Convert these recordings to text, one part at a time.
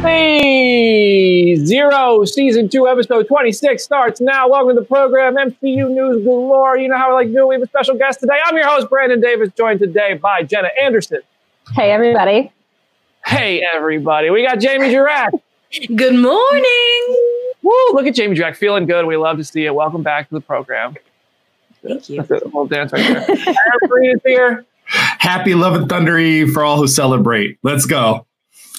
Hey, Zero Season 2, Episode 26 starts now. Welcome to the program, MCU News Galore. You know how I like doing. We have a special guest today. I'm your host, Brandon Davis, joined today by Jenna Anderson. Hey, everybody. Hey, everybody. We got Jamie Jirak. Good morning. Woo, look at Jamie Jirak, feeling good. We love to see it. Welcome back to the program. Thank you. That's a little dance right there. Aaron Freed is here. Happy Love and Thunder Eve for all who celebrate. Let's go.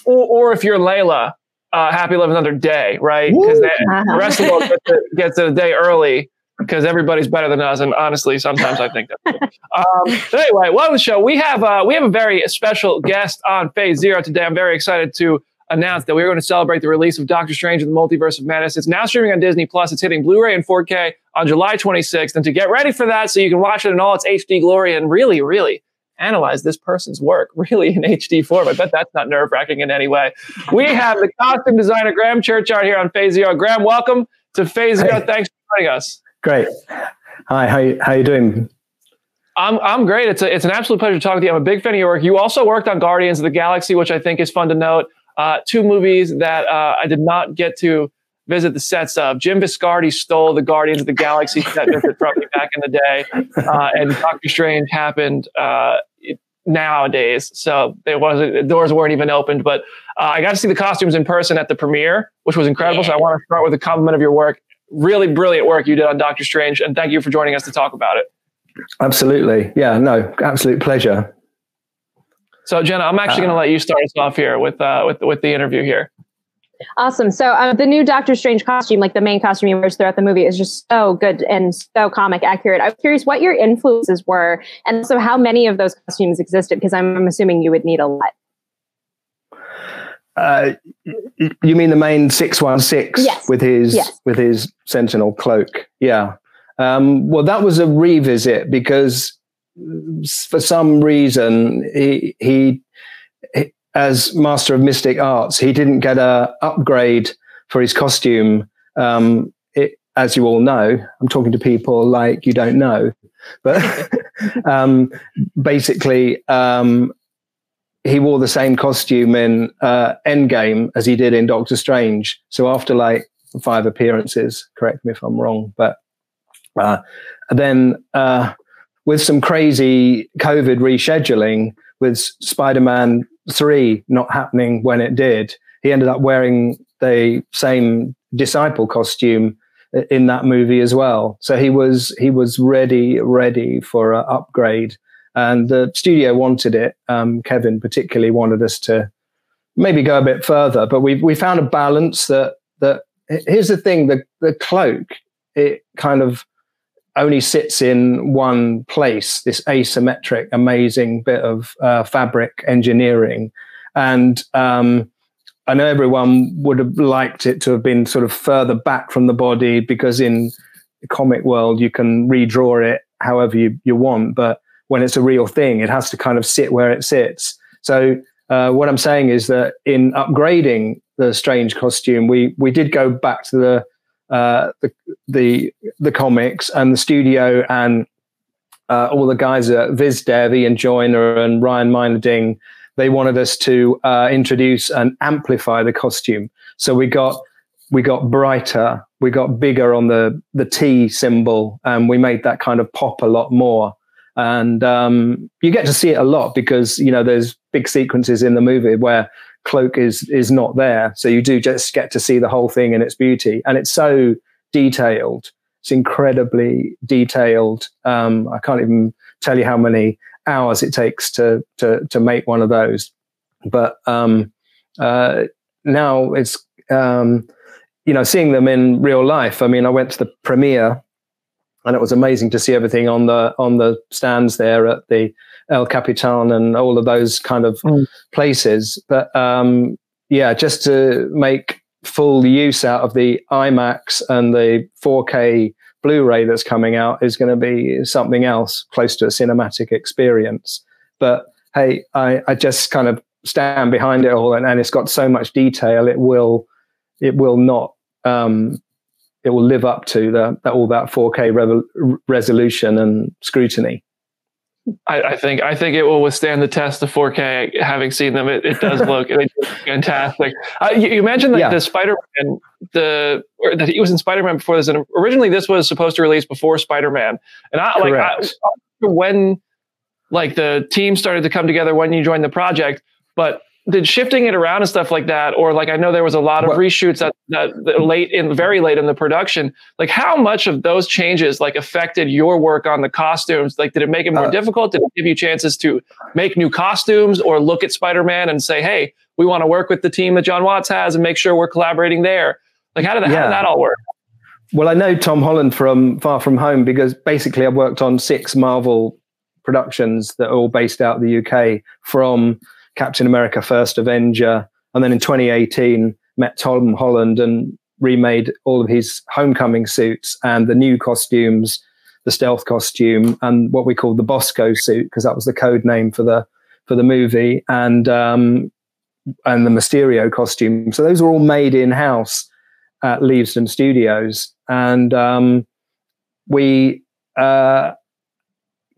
Or, or if you're Layla, uh, happy 11th another day, right? Because the rest of the world gets it, gets a day early because everybody's better than us. And honestly, sometimes I think that. Um, but anyway, welcome to the show. We have uh, we have a very special guest on Phase Zero today. I'm very excited to announce that we're going to celebrate the release of Doctor Strange and the Multiverse of Madness. It's now streaming on Disney Plus. It's hitting Blu-ray and 4K on July 26th. And to get ready for that, so you can watch it in all its HD glory and really, really analyze this person's work really in HD form. I bet that's not nerve wracking in any way. We have the costume designer Graham Churchyard here on Phase Zero. Graham, welcome to Phase Zero. Hey. Thanks for joining us. Great. Hi, how you, how you doing? I'm I'm great. It's a, it's an absolute pleasure talking to you. I'm a big fan of your work. You also worked on Guardians of the Galaxy, which I think is fun to note. Uh, two movies that uh, I did not get to visit the sets of. Jim Viscardi stole the Guardians of the Galaxy set visit from me back in the day, uh, and Doctor Strange happened uh, nowadays. So it wasn't the doors weren't even opened. But uh, I got to see the costumes in person at the premiere, which was incredible. So I want to start with a compliment of your work. Really brilliant work you did on Doctor Strange, and thank you for joining us to talk about it. Absolutely. Yeah, no, absolute pleasure. So Jenna, I'm actually going to let you start us off here with uh, with with the interview here. Awesome. So uh, the new Doctor Strange costume, like the main costume he wears throughout the movie, is just so good and so comic accurate. I'm curious what your influences were, and so how many of those costumes existed, because I'm, I'm assuming you would need a lot. Uh, you mean the main six one six with his Yes. with his Sentinel cloak? Yeah. Um, well, that was a revisit because for some reason he, he he as Master of Mystic Arts he didn't get a upgrade for his costume. Um, it, as you all know, I'm talking to people like you don't know, but um, basically. Um, he wore the same costume in uh, Endgame as he did in Doctor Strange. So after like five appearances, correct me if I'm wrong, but uh, then uh, with some crazy COVID rescheduling, with Spider-Man three not happening when it did, he ended up wearing the same disciple costume in that movie as well. So he was he was ready ready for an upgrade and the studio wanted it. Um, Kevin particularly wanted us to maybe go a bit further, but we we found a balance that that here's the thing: the the cloak it kind of only sits in one place. This asymmetric, amazing bit of uh, fabric engineering, and um, I know everyone would have liked it to have been sort of further back from the body because in the comic world you can redraw it however you, you want, but when it's a real thing, it has to kind of sit where it sits. So uh, what I'm saying is that in upgrading the strange costume, we we did go back to the uh, the, the the comics and the studio and uh, all the guys at VizDev, Ian Joyner and Ryan Meinerding. They wanted us to uh, introduce and amplify the costume. So we got we got brighter, we got bigger on the the T symbol, and we made that kind of pop a lot more. and um, you get to see it a lot because you know there's big sequences in the movie where cloak is is not there. So you do just get to see the whole thing in its beauty. And it's so detailed. It's incredibly detailed. Um, i can't even tell you how many hours it takes to to to make one of those. But um, uh, now it's um, you know seeing them in real life i mean i went to the premiere and it was amazing to see everything on the on the stands there at the El Capitan and all of those kind of mm. places. But um, yeah, just to make full use out of the IMAX and the 4K Blu-ray that's coming out is going to be something else, close to a cinematic experience. But hey, I, I just kind of stand behind it all, and, and it's got so much detail. It will it will not um, it will live up to the, the all that 4K re- resolution and scrutiny. I, I, think I think it will withstand the test of 4K. Having seen them, it, it does look fantastic. Uh, you, you, mentioned that yeah. the Spider-Man, the that he was in Spider-Man before this, and originally this was supposed to release before Spider-Man. And I Correct. like I, when like the team started to come together when you joined the project, but did shifting it around and stuff like that, or like I know there was a lot of reshoots that, that, that, late in very late in the production. Like how much of those changes like affected your work on the costumes? Like did it make it more uh, difficult? Did it give you chances to make new costumes or look at Spider-Man and say, hey, we want to work with the team that Jon Watts has and make sure we're collaborating there? Like how did that, yeah. how did that all work? Well, I know Tom Holland from Far From Home because basically I worked on six Marvel productions that are all based out of the UK from Captain America First Avenger, and then in 2018 met Tom Holland and remade all of his homecoming suits and the new costumes, the stealth costume, and what we called the Bosco suit because that was the code name for the for the movie, and um, and the Mysterio costume. So those were all made in house at Leavesden Studios, and um, we uh,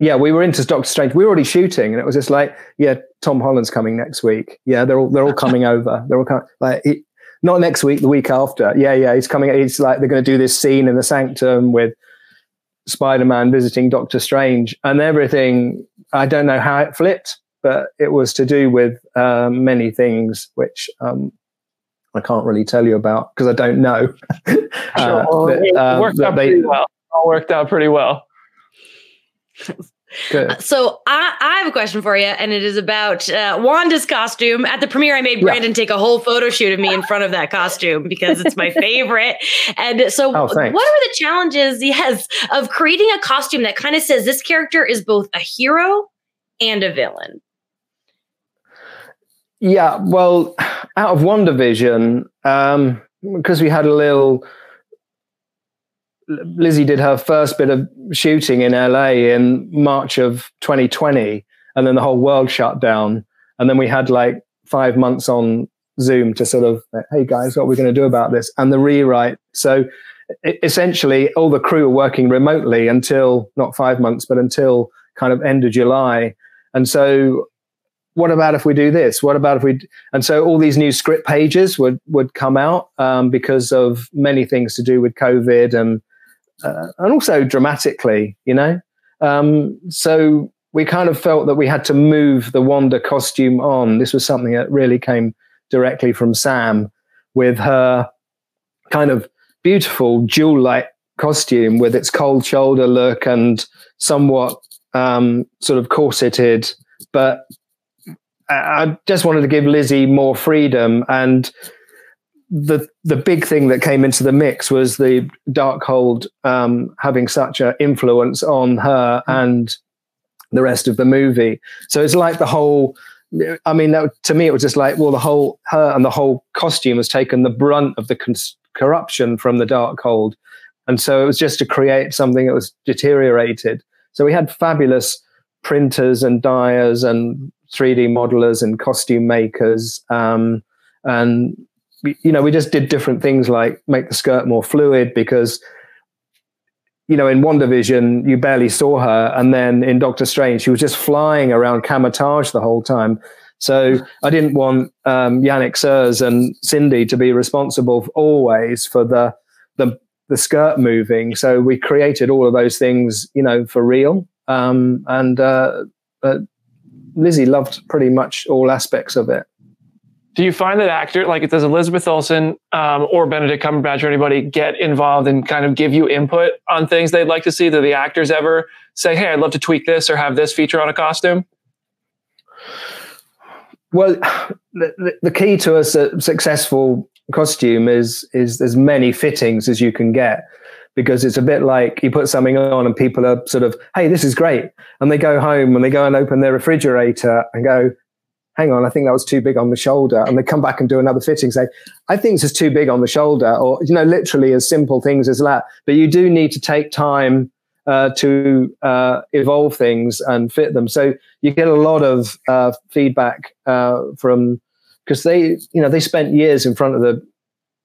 yeah, we were into Doctor Strange. We were already shooting, and it was just like, yeah, Tom Holland's coming next week. Yeah, they're all they're all coming over. They're all coming like he, not next week, the week after. Yeah, yeah, he's coming. He's like they're going to do this scene in the Sanctum with Spider-Man visiting Doctor Strange, and everything. I don't know how it flipped, but it was to do with um, many things which um, I can't really tell you about because I don't know. uh, but, um, worked out they, pretty well. All worked out pretty well. Uh, so I, I, have a question for you, and it is about uh, Wanda's costume. At the premiere, I made Brandon yeah. take a whole photo shoot of me in front of that costume because it's my favorite. And so, oh, what are the challenges, yes, of creating a costume that kind of says this character is both a hero and a villain? Yeah, well, out of WandaVision, um, because we had a little Lizzie did her first bit of shooting in LA in March of 2020, and then the whole world shut down. And then we had like five months on Zoom to sort of, hey guys, what are we going to do about this? And the rewrite. So essentially, all the crew were working remotely until not five months, but until kind of end of July. And so, what about if we do this? What about if we? And so, all these new script pages would would come out um, because of many things to do with COVID and uh, and also dramatically, you know. Um, so we kind of felt that we had to move the Wanda costume on. This was something that really came directly from Sam with her kind of beautiful jewel like costume with its cold shoulder look and somewhat um, sort of corseted. But I just wanted to give Lizzie more freedom and the the big thing that came into the mix was the Darkhold um, having such an influence on her and the rest of the movie. So it's like the whole. I mean, that, to me, it was just like, well, the whole her and the whole costume has taken the brunt of the corruption from the Darkhold, and so it was just to create something that was deteriorated. So we had fabulous printers and dyers and 3D modelers and costume makers. Um, and you know, we just did different things like make the skirt more fluid because, you know, in WandaVision, you barely saw her. And then in Doctor Strange, she was just flying around Kamar-Taj the whole time. So I didn't want um, Yannick Surs and Cindy to be responsible always for the, the, the skirt moving. So we created all of those things, you know, for real. Um, and uh, Lizzie loved pretty much all aspects of it. Do you find that actor like does Elizabeth Olsen um, or Benedict Cumberbatch or anybody get involved and kind of give you input on things they'd like to see? Do the actors ever say, "Hey, I'd love to tweak this or have this feature on a costume"? Well, the, the key to a successful costume is is as many fittings as you can get because it's a bit like you put something on and people are sort of, hey, this is great. And they go home and they go and open their refrigerator and go, hang on, I think that was too big on the shoulder. And they come back and do another fitting, say, I think this is too big on the shoulder, or, you know, literally as simple things as that. But you do need to take time uh, to uh, evolve things and fit them. So you get a lot of uh, feedback uh, from, because they, you know, they spent years in front of the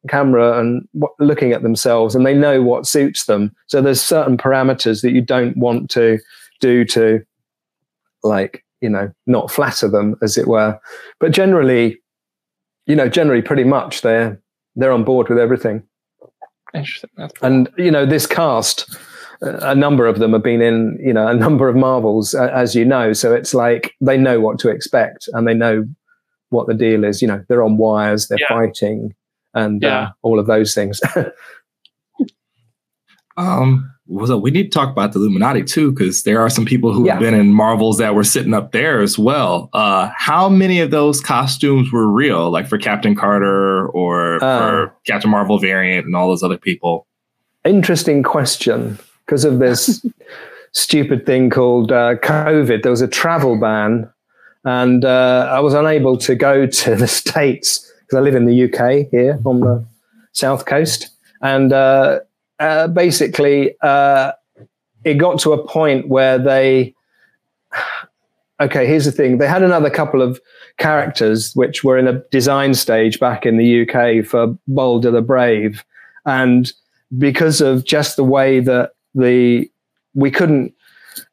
camera and w- looking at themselves and they know what suits them. So there's certain parameters that you don't want to do to like you know not flatter them as it were. But generally you know generally pretty much they're they're on board with everything. Interesting and you know this cast a number of them have been in you know a number of marvels as you know. So it's like they know what to expect and they know what the deal is. You know they're on wires they're yeah. fighting and yeah. uh, all of those things. Um so we need to talk about the Illuminati too, because there are some people who yeah. have been in Marvels that were sitting up there as well. Uh, how many of those costumes were real, like for Captain Carter or uh, for Captain Marvel variant and all those other people? Interesting question. Because of this stupid thing called uh, COVID, there was a travel ban, and uh, I was unable to go to the States because I live in the UK here on the south coast, and uh, basically, uh, it got to a point where they. Okay, here's the thing. They had another couple of characters which were in a design stage back in the UK for Balder the Brave, and because of just the way that the we couldn't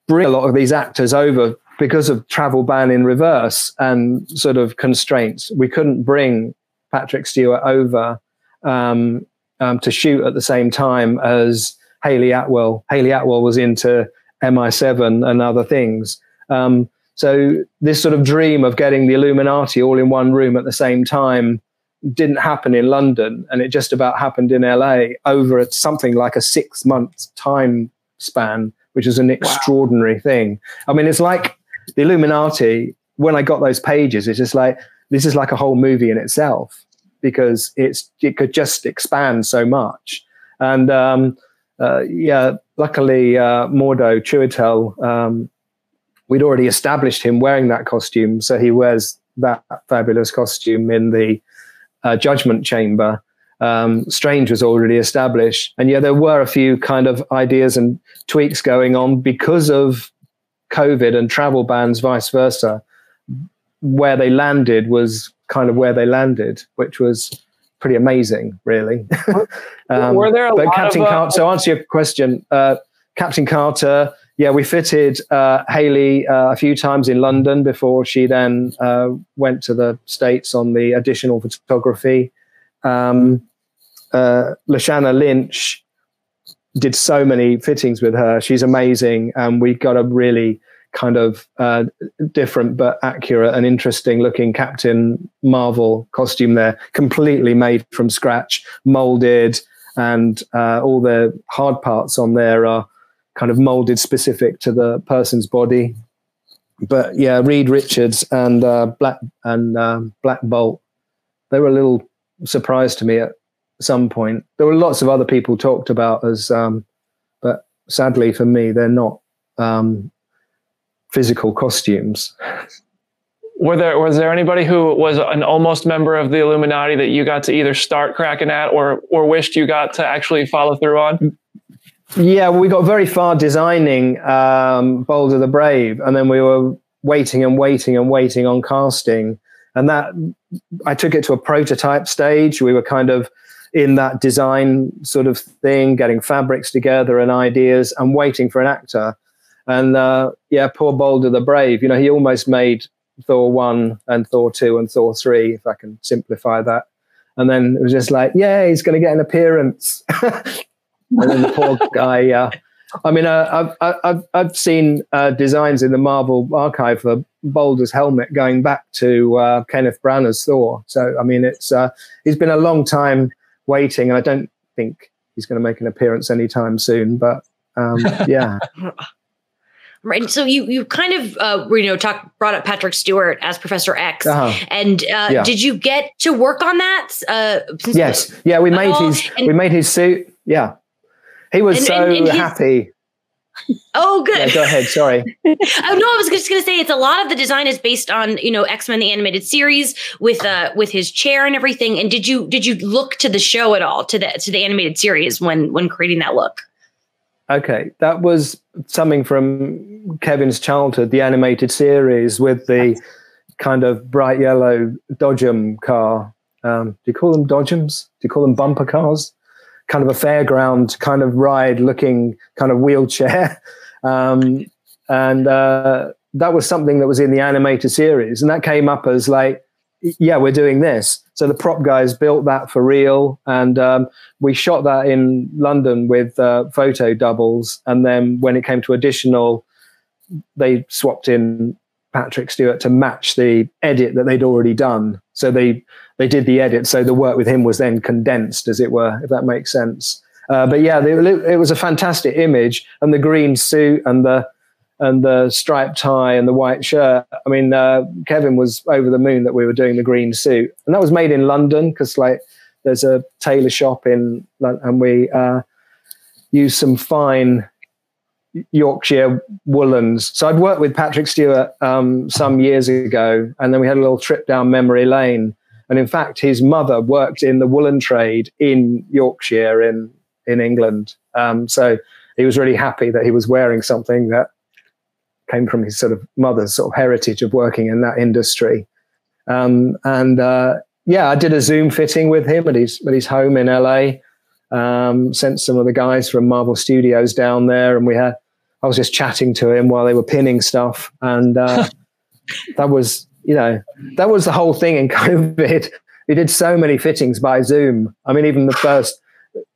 bring a lot of these actors over because of travel ban in reverse and sort of constraints. We couldn't bring Patrick Stewart over um, um, to shoot at the same time as Hayley Atwell. Hayley Atwell was into MI7 and other things. Um, so this sort of dream of getting the Illuminati all in one room at the same time didn't happen in London, and it just about happened in LA over something like a six month time span, which is an extraordinary wow. thing. I mean, it's like the Illuminati. When I got those pages, it's just like this is like a whole movie in itself because it's it could just expand so much. And um, uh, yeah, luckily uh, Mordo Chiwetel, um, we'd already established him wearing that costume, so he wears that fabulous costume in the uh, Judgment Chamber. Um, Strange was already established, and yeah, there were a few kind of ideas and tweaks going on because of COVID and travel bans, vice versa. Where they landed was kind of where they landed, which was pretty amazing, really. um, Were there a but lot Captain of, uh, Carter? So answer your question, uh, Captain Carter. Yeah, we fitted uh, Hayley uh, a few times in London before she then uh, went to the States on the additional photography. Um, uh, Lashana Lynch did so many fittings with her. She's amazing, and we got a really kind of uh, different but accurate and interesting looking Captain Marvel costume there, completely made from scratch, molded, and uh, all the hard parts on there are kind of molded specific to the person's body. But yeah, Reed Richards and uh, Black and um, Black Bolt, they were a little surprise to me at some point. There were lots of other people talked about as, um, but sadly for me, they're not um, physical costumes. Were there was there anybody who was an almost member of the Illuminati that you got to either start cracking at or or wished you got to actually follow through on? Yeah, we got very far designing um, Balder the Brave, and then we were waiting and waiting and waiting on casting, and that I took it to a prototype stage. We were kind of in that design sort of thing, getting fabrics together and ideas, and waiting for an actor. And uh, yeah, poor Balder the Brave. You know, he almost made Thor one and Thor two and Thor three, if I can simplify that. And then it was just like, yeah, he's going to get an appearance. and then the poor guy, uh, I mean, uh, I've, I've, I've seen uh, designs in the Marvel archive for Balder's helmet going back to uh, Kenneth Branagh's Thor. So, I mean, it's uh, it's been a long time waiting, and I don't think he's going to make an appearance anytime soon. But um, yeah. Right. So you you kind of uh, you know talk brought up Patrick Stewart as Professor X, uh-huh. and uh, yeah. did you get to work on that? Uh, yes. Yeah, we made his and, we made his suit. Yeah, he was and, so and, happy. Oh, good. Yeah, go ahead. Sorry. oh no, I was just going to say it's a lot of the design is based on you know X Men the animated series with uh with his chair and everything. And did you did you look to the show at all to the to the animated series when when creating that look? Okay, that was something from Kevin's childhood, the animated series with the kind of bright yellow Dodgem car. Um, do you call them Dodgems? Do you call them bumper cars? Kind of a fairground kind of ride looking kind of wheelchair. Um, and uh, that was something that was in the animated series. And that came up as like, yeah, we're doing this. So the prop guys built that for real, and um, we shot that in London with uh, photo doubles. And then when it came to additional, they swapped in Patrick Stewart to match the edit that they'd already done. So they they did the edit. So the work with him was then condensed, as it were, if that makes sense. Uh, but yeah, they, it was a fantastic image, and the green suit and the and the striped tie and the white shirt. I mean, uh, Kevin was over the moon that we were doing the green suit, and that was made in London because like there's a tailor shop in London, and we uh, used some fine Yorkshire woolens. So I'd worked with Patrick Stewart um, some years ago, and then we had a little trip down memory lane. And in fact, his mother worked in the woolen trade in Yorkshire in in England. Um, so he was really happy that he was wearing something that came from his sort of mother's sort of heritage of working in that industry. Um, and uh, yeah, I did a Zoom fitting with him at his at his home in LA. Um, sent some of the guys from Marvel Studios down there, and we had. I was just chatting to him while they were pinning stuff, and uh, that was you know that was the whole thing in COVID. We did so many fittings by Zoom. I mean, even the first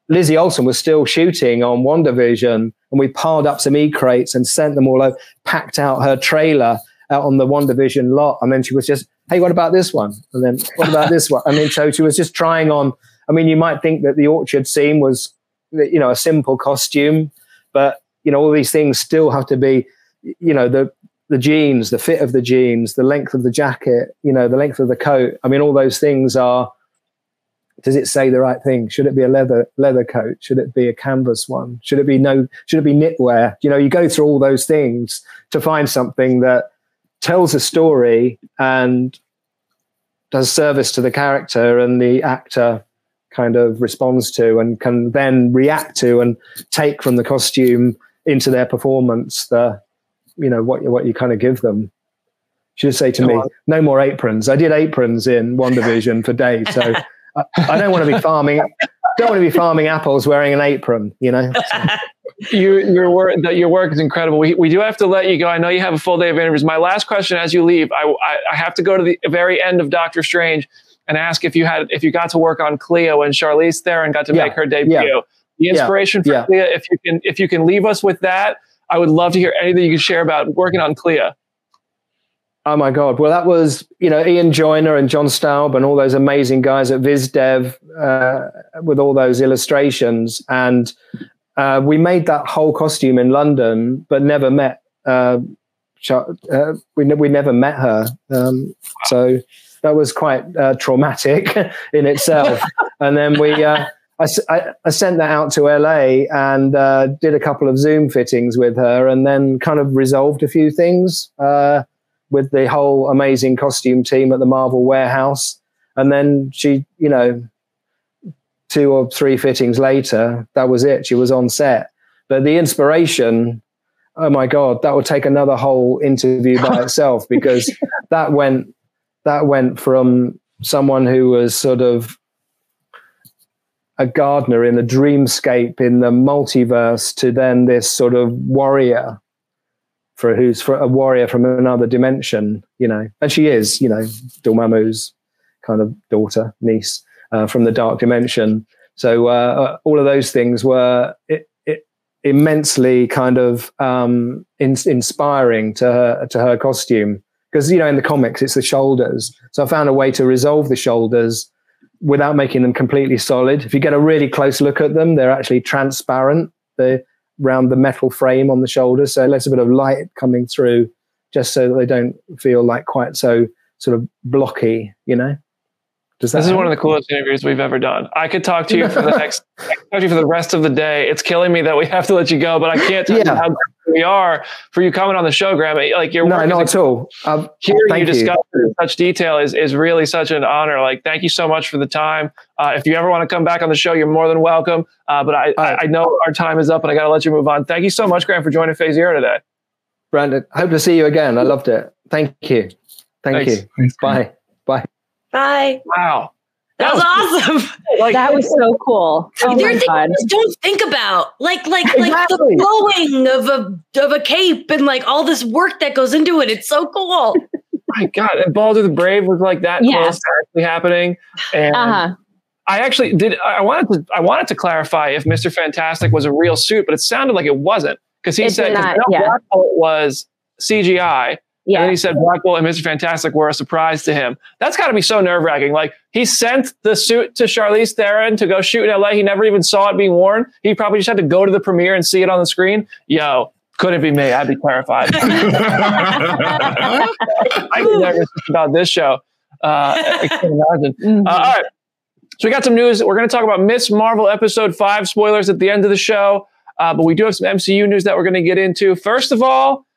Lizzie Olsen was still shooting on WandaVision, and we piled up some e crates and sent them all over, packed out her trailer out on the WandaVision lot. And then she was just, hey, what about this one? And then what about this one? And then so she was just trying on. I mean, you might think that the orchard scene was, you know, a simple costume, but you know, all these things still have to be, you know, the the jeans, the fit of the jeans, the length of the jacket, you know, the length of the coat. I mean, all those things are does it say the right thing? Should it be a leather leather coat? Should it be a canvas one? Should it be no? Should it be knitwear? You know, you go through all those things to find something that tells a story and does service to the character and the actor kind of responds to and can then react to and take from the costume into their performance the you know what what you kind of give them should say to me no more aprons i did aprons in WandaVision for days so I, don't want to be farming. Don't want to be farming apples wearing an apron. You know. your your work your work is incredible. We, we do have to let you go. I know you have a full day of interviews. My last question as you leave, I, I, I have to go to the very end of Doctor Strange and ask if you had if you got to work on Clea and Charlize Theron got to yeah. make her debut. Yeah. The inspiration yeah. for Clea, if you can if you can leave us with that, I would love to hear anything you can share about working on Clea. Oh my God. Well, that was, you know, Ian Joyner and John Staub and all those amazing guys at VizDev uh, with all those illustrations. And uh, we made that whole costume in London, but never met, uh, uh we, we never met her. Um, so that was quite uh, traumatic in itself. and then we, uh, I, I, I, sent that out to LA and did a couple of Zoom fittings with her and then kind of resolved a few things with the whole amazing costume team at the Marvel warehouse. And then she, you know, two or three fittings later, that was it. She was on set. But the inspiration, oh my God, that would take another whole interview by itself because that went that went from someone who was sort of a gardener in a dreamscape in the multiverse to then this sort of warrior for who's for a warrior from another dimension, you know, and she is, you know, Dormammu's kind of daughter, niece uh, from the dark dimension. So uh, uh, all of those things were it, it immensely kind of um, in, inspiring to her to her costume because you know in the comics it's the shoulders. So I found a way to resolve the shoulders without making them completely solid. If you get a really close look at them, they're actually transparent. They're around the metal frame on the shoulders, so lets a bit of light coming through, just so that they don't feel like quite so sort of blocky. You know. Does this is one of the coolest interviews we've ever done. I could talk to you for the next, talk to you for the rest of the day. It's killing me that we have to let you go, but I can't tell yeah. you how we are for you coming on the show, Graham. Like your no, not at all. Um, hearing you discuss it in such detail is is really such an honor. Like, thank you so much for the time. Uh, if you ever want to come back on the show, you're more than welcome. Uh, but I, I, I know our time is up, and I got to let you move on. Thank you so much, Graham, for joining Phase Zero today. Brandon, hope to see you again. I loved it. Thank you. Thank Thanks. you. Thanks, Bye. Bye. Bye. Wow. That was awesome. Like, that was so cool. Oh there are things you don't think about, like like exactly. like the blowing of a of a cape and like all this work that goes into it. It's so cool. My God, and Balder the Brave was like that yeah. close to actually happening. And uh-huh. I actually did. I wanted to. I wanted to clarify if Mister Fantastic was a real suit, but it sounded like it wasn't because he it said not, yeah. was CGI yeah. And then he said Black Bolt and Mr. Fantastic were a surprise to him. That's got to be so nerve wracking. Like he sent the suit to Charlize Theron to go shoot in LA. He never even saw it being worn. He probably just had to go to the premiere and see it on the screen. Yo, couldn't be me. I'd be terrified. I get nervous about this show. Uh, I can't imagine. Mm-hmm. Uh, all right. So we got some news. We're going to talk about Miss Marvel episode five spoilers at the end of the show. Uh, but we do have some MCU news that we're going to get into. First of all,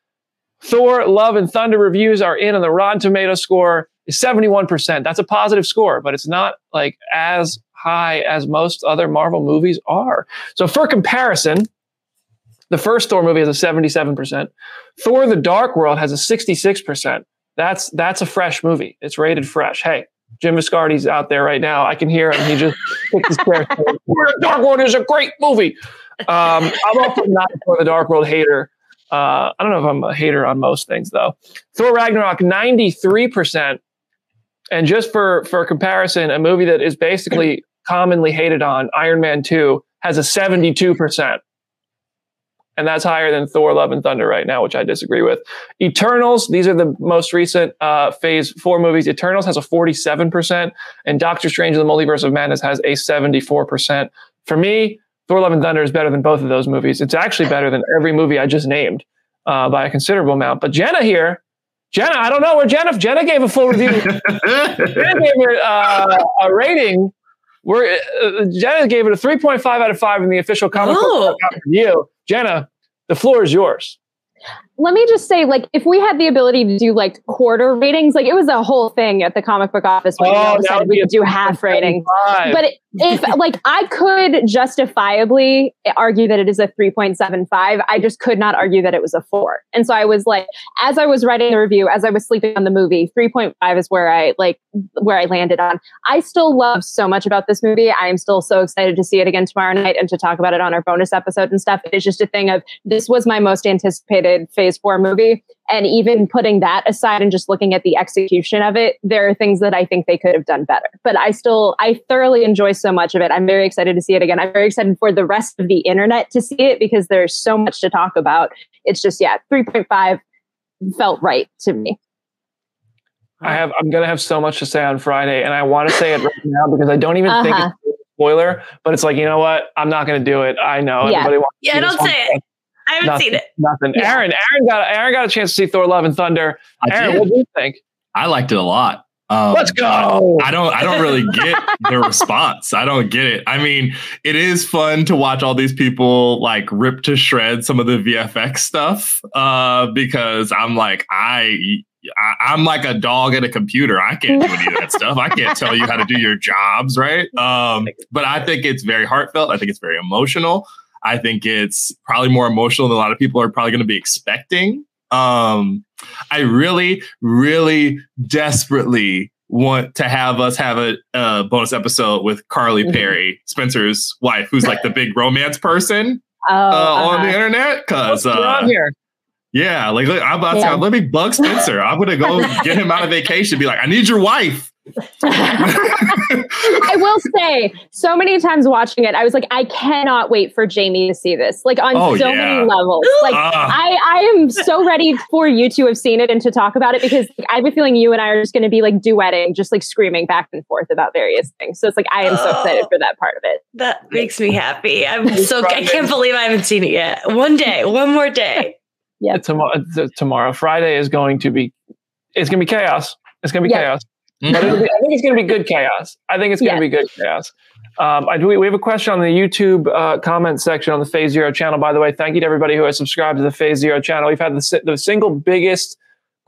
Thor, Love, and Thunder reviews are in, and the Rotten Tomato score is 71%. That's a positive score, but it's not like as high as most other Marvel movies are. So, for comparison, the first Thor movie has a 77%. Thor: The Dark World has a 66%. That's that's a fresh movie. It's rated fresh. Hey, Jim Viscardi's out there right now. I can hear him. He just kicked his chair. Thor the Dark World is a great movie. Um, I'm also not for the Dark World hater. Uh, I don't know if I'm a hater on most things though. Thor Ragnarok, 93%. And just for, for comparison, a movie that is basically commonly hated on, Iron Man 2, has a 72%. And that's higher than Thor Love and Thunder right now, which I disagree with. Eternals, these are the most recent uh, phase four movies. Eternals has a 47%, and Doctor Strange and the Multiverse of Madness has a 74%. For me, Thor: Love and Thunder is better than both of those movies. It's actually better than every movie I just named uh, by a considerable amount. But Jenna here, Jenna, I don't know where Jenna. Jenna gave a full review. Jenna gave it uh, a rating. Where uh, Jenna gave it a three point five out of five in the official comic oh. book review. Jenna, the floor is yours let me just say, like, if we had the ability to do like quarter ratings, like it was a whole thing at the comic book office when oh, we decided we could do half ratings. But if like I could justifiably argue that it is a 3.75, I just could not argue that it was a four. And so I was like, as I was writing the review, as I was sleeping on the movie, 3.5 is where I like where I landed on. I still love so much about this movie. I am still so excited to see it again tomorrow night and to talk about it on our bonus episode and stuff. It's just a thing of this was my most anticipated phase phase four movie. And even putting that aside and just looking at the execution of it, there are things that I think they could have done better. But I still, I thoroughly enjoy so much of it. I'm very excited to see it again. I'm very excited for the rest of the internet to see it because there's so much to talk about. It's just, yeah, 3.5 felt right to me. I have, I'm going to have so much to say on Friday, and I want to say it right now because I don't even uh-huh. think it's a spoiler, but it's like, you know what? I'm not going to do it. I know yeah. everybody wants Yeah, don't say it. I haven't nothing, seen it. Nothing. Yeah. Aaron, Aaron got Aaron got a chance to see Thor: Love and Thunder. I Aaron, did. what do you think? I liked it a lot. Um, Let's go. I don't. I don't really get the response. I don't get it. I mean, it is fun to watch all these people like rip to shreds some of the VFX stuff uh, because I'm like I. I, am like a dog at a computer. I can't do any of that stuff. I can't tell you how to do your jobs, right? Um, but I think it's very heartfelt. I think it's very emotional. I think it's probably more emotional than a lot of people are probably going to be expecting. Um, I really, really desperately want to have us have a, a bonus episode with Carly mm-hmm. Perry, Spencer's wife, who's like the big romance person oh, uh, uh-huh. on the internet. Because uh, yeah, like I'm about yeah. to let me bug Spencer. I'm gonna go get him out of vacation. Be like, I need your wife. I will say say, so many times watching it, I was like, I cannot wait for Jamie to see this. Like on oh, so yeah. many levels. Like uh. I, I am so ready for you to have seen it and to talk about it because like, I have a feeling you and I are just going to be like duetting, just like screaming back and forth about various things. So it's like I am so excited for that part of it. That makes me happy. I'm so I can't believe I haven't seen it yet. One day, one more day. Yeah. Tomorrow, tomorrow, Friday is going to be. It's going to be chaos. It's going to be yeah. chaos. But be, I think it's going to be good chaos. I think it's going to yeah. be good chaos. Um, I do. We have a question on the YouTube uh, comment section on the Phase Zero channel. By the way, thank you to everybody who has subscribed to the Phase Zero channel. We've had the, the single biggest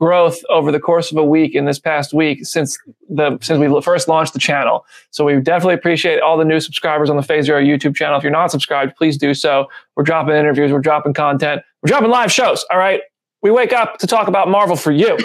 growth over the course of a week in this past week since the since we first launched the channel. So we definitely appreciate all the new subscribers on the Phase Zero YouTube channel. If you're not subscribed, please do so. We're dropping interviews, we're dropping content, we're dropping live shows. All right, we wake up to talk about Marvel for you.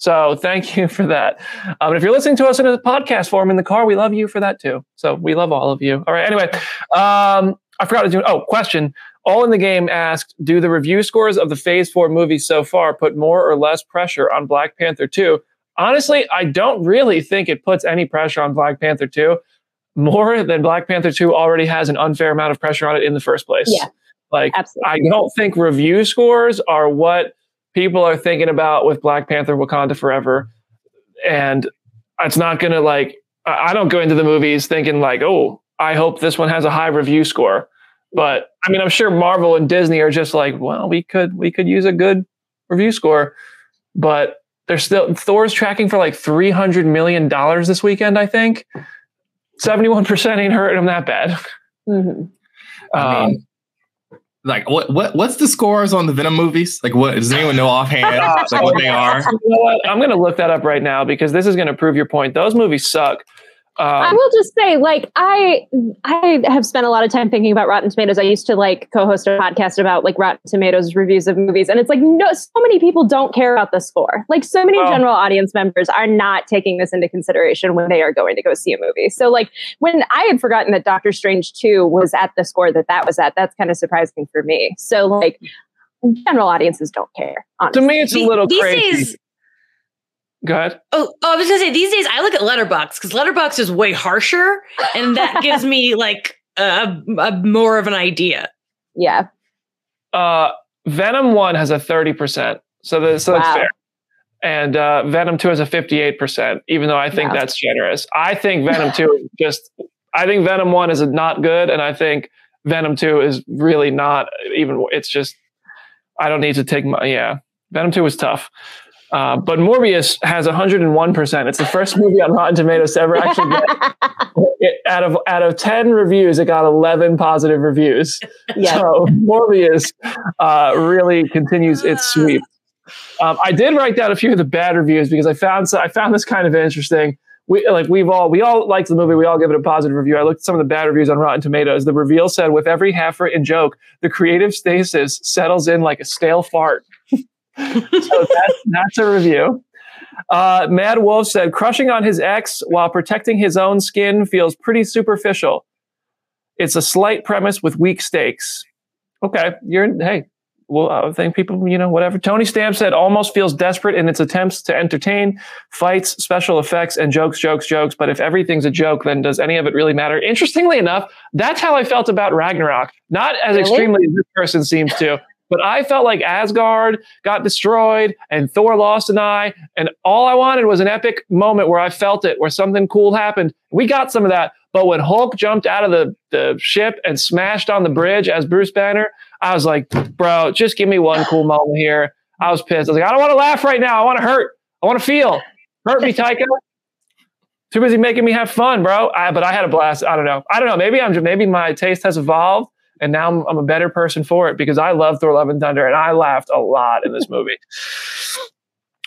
So thank you for that. Um, if you're listening to us in a podcast form in the car, we love you for that too. So we love all of you. All right. Anyway, um, I forgot to do. Oh, question. All in the game asked, do the review scores of the Phase Four movies so far put more or less pressure on Black Panther Two? Honestly, I don't really think it puts any pressure on Black Panther Two more than Black Panther 2 already has an unfair amount of pressure on it in the first place. Yeah. Like, absolutely. I don't think review scores are what people are thinking about with Black Panther Wakanda Forever. And it's not going to like, I don't go into the movies thinking like, oh, I hope this one has a high review score. But I mean, I'm sure Marvel and Disney are just like, well, we could we could use a good review score, but they're still Thor's tracking for like 300 million dollars this weekend. I think 71 percent ain't hurting them that bad. Mm-hmm. I mean, um, like what what what's the scores on the Venom movies? Like what does anyone know offhand like what they are? You know what? I'm gonna look that up right now because this is gonna prove your point. Those movies suck. Um, I will just say, like, I I have spent a lot of time thinking about Rotten Tomatoes. I used to like co-host a podcast about like Rotten Tomatoes reviews of movies, and it's like no, so many people don't care about the score. Like, so many well, general audience members are not taking this into consideration when they are going to go see a movie. So, like, when I had forgotten that Doctor Strange two was at the score that that was at, that's kind of surprising for me. So, like, general audiences don't care. Honestly. To me, it's a little these crazy. Days, Go ahead. Oh, oh, I was gonna say these days I look at Letterboxd because Letterboxd is way harsher, and that gives me like a, a, more of an idea. Yeah. Uh, Venom one has a thirty percent, so the, so wow. that's fair, and uh, Venom two has a fifty eight percent. Even though I think wow. that's generous, I think Venom two just. I think Venom one is not good, and I think Venom two is really not even. It's just I don't need to take my yeah. Venom two was tough. Uh, but Morbius has 101%. It's the first movie on Rotten Tomatoes to ever actually get it, out of out of 10 reviews, it got 11 positive reviews. Yes. So Morbius uh, really continues its sweep. Um, I did write down a few of the bad reviews because I found so I found this kind of interesting. We like we've all we all liked the movie. We all give it a positive review. I looked at some of the bad reviews on Rotten Tomatoes. The reveal said, "With every half written joke, the creative stasis settles in like a stale fart." So that's, that's a review. Uh, Mad Wolf said, crushing on his ex while protecting his own skin feels pretty superficial. It's a slight premise with weak stakes. Okay, you're hey. Well, I think people, you know, whatever. Tony Stamp said, almost feels desperate in its attempts to entertain, fights, special effects, and jokes, jokes, jokes. But if everything's a joke, then does any of it really matter? Interestingly enough, that's how I felt about Ragnarok. Not as really? extremely as this person seems to. But I felt like Asgard got destroyed and Thor lost an eye. And all I wanted was an epic moment where I felt it, where something cool happened. We got some of that. But when Hulk jumped out of the, the ship and smashed on the bridge as Bruce Banner, I was like, bro, just give me one cool moment here. I was pissed. I was like, I don't want to laugh right now. I want to hurt. I want to feel. Hurt me, Taika. Too busy making me have fun, bro. I, but I had a blast. I don't know. I don't know. Maybe I'm maybe my taste has evolved and now I'm, I'm a better person for it because I love Thor: Love and Thunder, and I laughed a lot in this movie.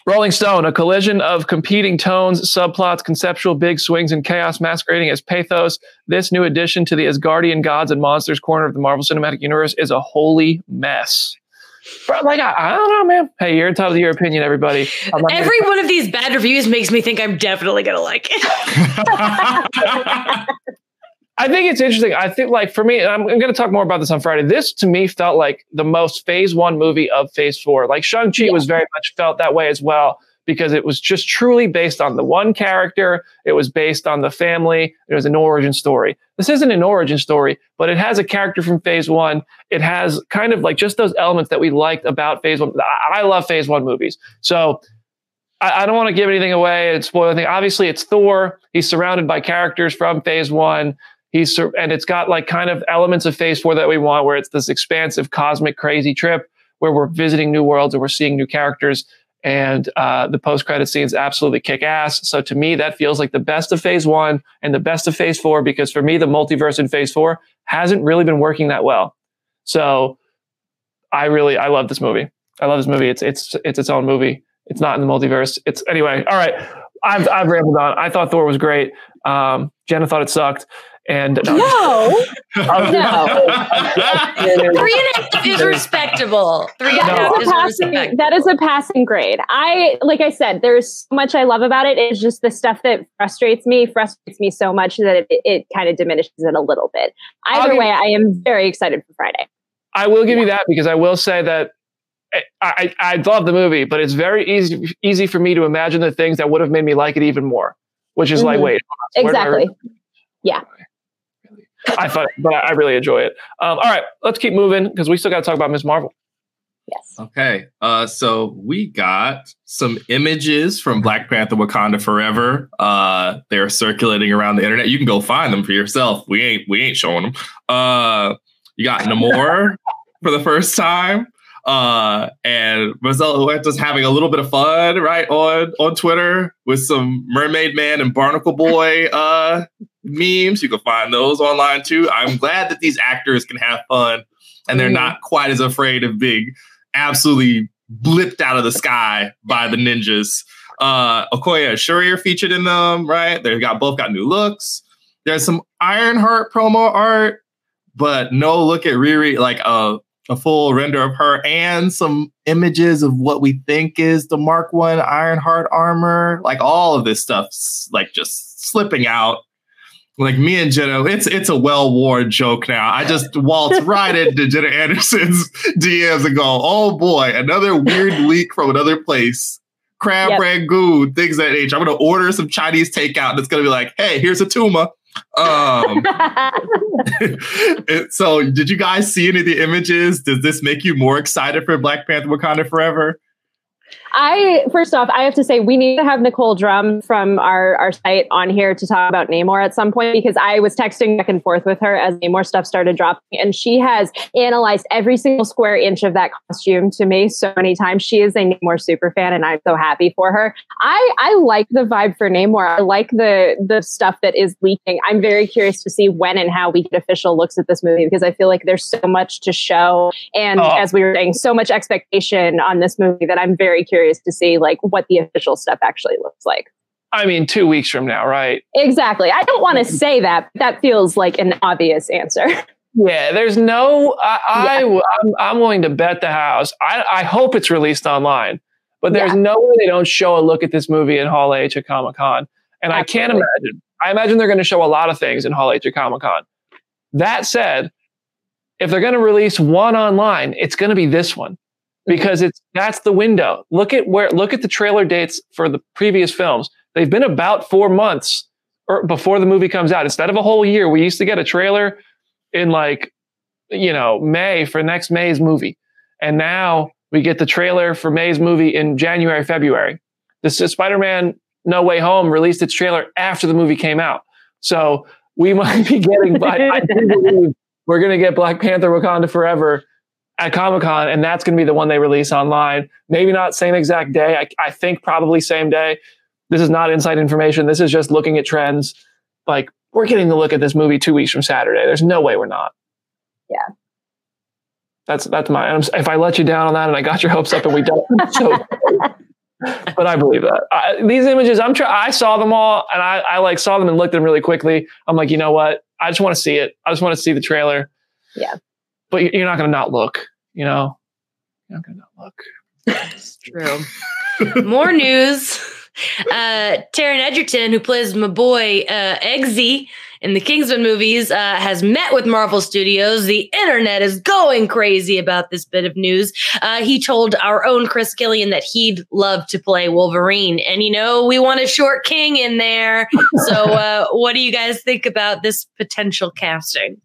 Rolling Stone, a collision of competing tones, subplots, conceptual big swings, and chaos masquerading as pathos. This new addition to the Asgardian gods and monsters corner of the Marvel Cinematic Universe is a holy mess. But like I, I, don't know, man. Hey, you're entitled to your opinion, everybody. Every one of these bad reviews makes me think I'm definitely gonna like it. I think it's interesting. I think, like, for me, I'm, I'm going to talk more about this on Friday. This to me felt like the most phase one movie of phase four. Like, Shang-Chi yeah. was very much felt that way as well. because it was just truly based on the one character. It was based on the family. It was an origin story. This isn't an origin story, but it has a character from phase one. It has kind of like just those elements that we liked about phase one. I, I love phase one movies. So I, I don't want to give anything away and spoil anything. Obviously, it's Thor. He's surrounded by characters from phase one. He's and it's got like kind of elements of phase four that we want, where it's this expansive cosmic crazy trip where we're visiting new worlds and we're seeing new characters and uh, the post-credit scenes absolutely kick ass. So to me, that feels like the best of Phase One and the best of Phase Four because for me, the multiverse in Phase Four hasn't really been working that well. So I really I love this movie. I love this movie. It's it's it's its own movie. It's not in the multiverse. It's anyway. All right. I've I've rambled on. I thought Thor was great. Um, Jenna thought it sucked. And no, no, no. three and a half is respectable. Three and a half is passing, respectable. That is a passing grade. I like I said, there's so much I love about it. It's just the stuff that frustrates me, frustrates me so much that it, it kind of diminishes it a little bit. Either way, I am very excited for Friday. I will give yeah. you that because I will say that I, I, I love the movie, but it's very easy easy for me to imagine the things that would have made me like it even more. Which is mm-hmm. like, wait, exactly. Yeah. I thought, but I really enjoy it. Um, all right, let's keep moving because we still got to talk about Miss Marvel. Yes. Okay. Uh, so we got some images from Black Panther Wakanda Forever. Uh, they're circulating around the internet. You can go find them for yourself. We ain't we ain't showing them. Uh, you got Namor for the first time. Uh, and Marcelo Huerta's having a little bit of fun, right, on on Twitter with some Mermaid Man and Barnacle Boy uh memes. You can find those online too. I'm glad that these actors can have fun and they're mm. not quite as afraid of being absolutely blipped out of the sky by the ninjas. Uh, Okoye and Shuri are featured in them, right? They've got both got new looks. There's some Ironheart promo art, but no look at Riri, like a, a full render of her and some images of what we think is the Mark One Ironheart armor. Like all of this stuff's like just slipping out like me and Jenna, it's it's a well worn joke now. I just waltz right into Jenna Anderson's DMs and go, "Oh boy, another weird leak from another place." Crab yep. rangoon, things that age. I'm gonna order some Chinese takeout, and it's gonna be like, "Hey, here's a tuma." Um, so, did you guys see any of the images? Does this make you more excited for Black Panther: Wakanda Forever? I first off, I have to say we need to have Nicole Drum from our, our site on here to talk about Namor at some point because I was texting back and forth with her as Namor stuff started dropping, and she has analyzed every single square inch of that costume to me so many times. She is a Namor super fan, and I'm so happy for her. I I like the vibe for Namor. I like the the stuff that is leaking. I'm very curious to see when and how we get official looks at this movie because I feel like there's so much to show, and oh. as we were saying, so much expectation on this movie that I'm very curious curious to see like what the official stuff actually looks like. I mean, two weeks from now, right? Exactly. I don't want to mm-hmm. say that. That feels like an obvious answer. Yeah, there's no. I, I am I'm willing to bet the house. I, I hope it's released online, but there's yeah. no way they don't show a look at this movie in Hall H at Comic Con. And Absolutely. I can't imagine. I imagine they're going to show a lot of things in Hall H at Comic Con. That said, if they're going to release one online, it's going to be this one because it's that's the window. Look at where look at the trailer dates for the previous films. They've been about four months or before the movie comes out. Instead of a whole year, we used to get a trailer in like you know May for next May's movie, and now we get the trailer for May's movie in January, February. This is Spider-Man No Way Home released its trailer after the movie came out, so we might be getting. I, I believe we're going to get Black Panther: Wakanda Forever at Comic Con, and that's going to be the one they release online. Maybe not same exact day. I, I think probably same day. This is not inside information. This is just looking at trends. Like we're getting to look at this movie two weeks from Saturday. There's no way we're not. Yeah. That's that's my. If I let you down on that, and I got your hopes up, and we don't, so. but I believe that I, these images. I'm trying. I saw them all, and I, I like saw them and looked at them really quickly. I'm like, you know what? I just want to see it. I just want to see the trailer. Yeah but you're not going to not look, you know, I'm to look. It's true. More news. uh, Taron Egerton, who plays my boy uh, Eggsy in the Kingsman movies, uh, has met with Marvel Studios. The internet is going crazy about this bit of news. Uh, he told our own Chris Killian that he'd love to play Wolverine, and you know we want a short king in there. So, uh, what do you guys think about this potential casting?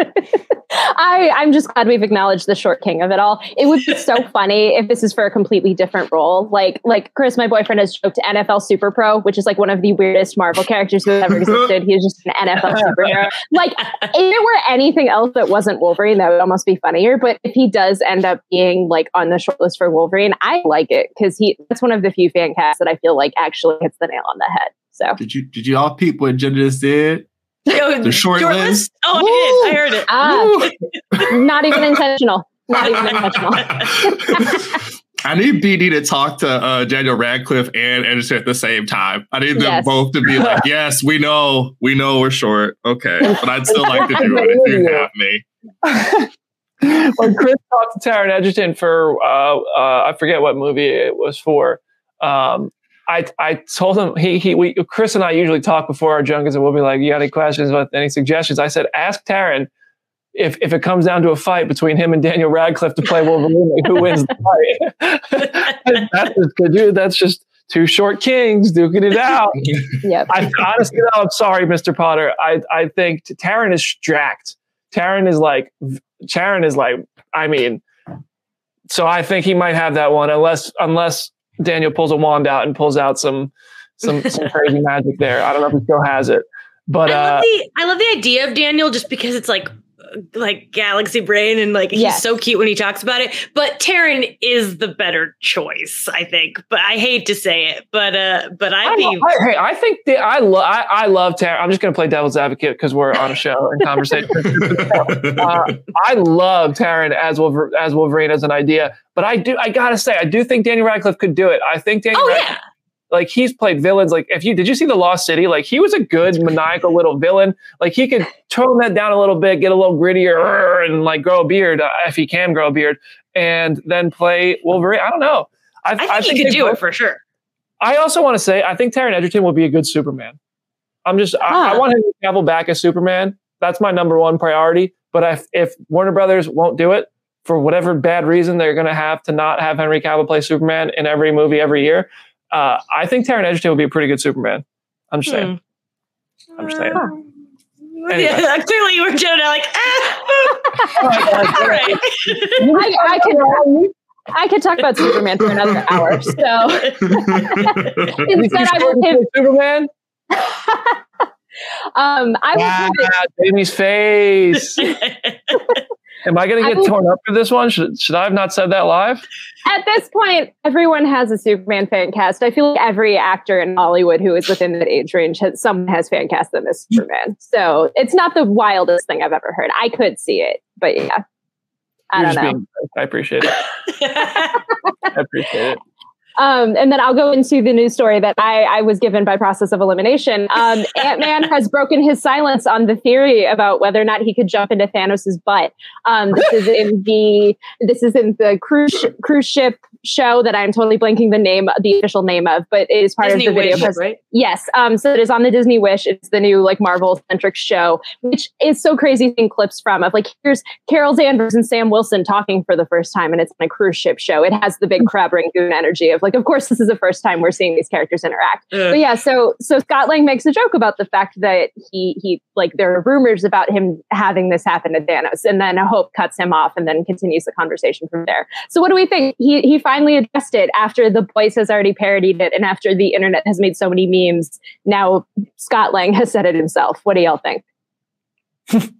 I, I'm just glad we've acknowledged the short king of it all. It would be so funny if this is for a completely different role. Like, like Chris, my boyfriend, has joked NFL Super Pro, which is like one of the weirdest Marvel characters who ever existed. He's just an NFL superhero. Like, if it were anything else that wasn't Wolverine, that would almost be funnier. But if he does end up being like on the short list for Wolverine, I like it because he that's one of the few fan casts that I feel like actually hits the nail on the head. So did you did you all peep what Jen just did? The short, short list. list. Oh, Woo! I did. I heard it. Ah, not even intentional. Not even intentional. I need BD to talk to uh, Daniel Radcliffe and Edison at the same time. I need them yes. both to be like, "Yes, we know, we know we're short. Okay, but I'd still like to do it if you have me." when Chris talked to Taron Egerton for, uh, uh, I forget what movie it was for, um, I, I told him he he we Chris and I usually talk before our junkets and we'll be like, you got any questions, about any suggestions? I said, ask Taron if if it comes down to a fight between him and Daniel Radcliffe to play Wolverine, like, who wins the fight? that's just good, dude. That's just two short kings duking it out. yep. I honestly, no, I'm sorry, Mr. Potter. I I think Taron is strapped. Taron is like Taron is like. I mean, so I think he might have that one, unless unless Daniel pulls a wand out and pulls out some some some crazy magic there. I don't know if he still has it, but I love, uh, the, I love the idea of Daniel just because it's like like galaxy brain and like he's yes. so cute when he talks about it. But Taron is the better choice I think. But I hate to say it but uh but I'd I be I, hey I think the, I love I, I love Taron I'm just gonna play devil's advocate because we're on a show and conversation. Uh, I love Taron as Wolver- as Wolverine as an idea but I do I gotta say I do think Daniel Radcliffe could do it. I think Daniel oh, Radcliffe, yeah like he's played villains. Like if you did you see the Lost City? Like he was a good maniacal little villain. Like he could tone that down a little bit, get a little grittier, and like grow a beard uh, if he can grow a beard, and then play Wolverine. I don't know. I, I think, I think he could do both, it for sure. I also want to say I think Taron Egerton will be a good Superman. I'm just huh. I, I, want him to travel back as Superman. That's my number one priority. But if, if Warner Brothers won't do it for whatever bad reason they're going to have to not have Henry Cavill play Superman in every movie every year, uh, I think Taron Egerton would be a pretty good Superman. I'm just saying. Hmm. I'm just saying. Uh, anyway. Yeah, clearly you were Jonah like, ah. All right. I, I could, I could talk about Superman for another hour. So instead, I would give Superman. um, I wow, would Jamie's face. Am I going to get torn up for this one? Should, should I have not said that live? At this point, everyone has a Superman fan cast. I feel like every actor in Hollywood who is within that age range has someone has fan cast them as Superman. So it's not the wildest thing I've ever heard. I could see it, but yeah. I You're don't know. Being, I appreciate it. I appreciate it. Um, and then I'll go into the news story that I, I was given by process of elimination. Um, Ant Man has broken his silence on the theory about whether or not he could jump into Thanos's butt. Um, this is in the this is in the cruise cruise ship show that I'm totally blanking the name, the official name of, but it is part Disney of the video. Wish, right? Yes. Um, so it is on the Disney Wish. It's the new like Marvel centric show, which is so crazy seeing clips from of like here's Carol Danvers and Sam Wilson talking for the first time, and it's on a cruise ship show. It has the big crab rangoon energy of like like, of course, this is the first time we're seeing these characters interact. Uh. But yeah, so so Scott Lang makes a joke about the fact that he he like there are rumors about him having this happen to Thanos, and then Hope cuts him off and then continues the conversation from there. So what do we think? He he finally addressed it after the voice has already parodied it, and after the internet has made so many memes. Now Scott Lang has said it himself. What do y'all think?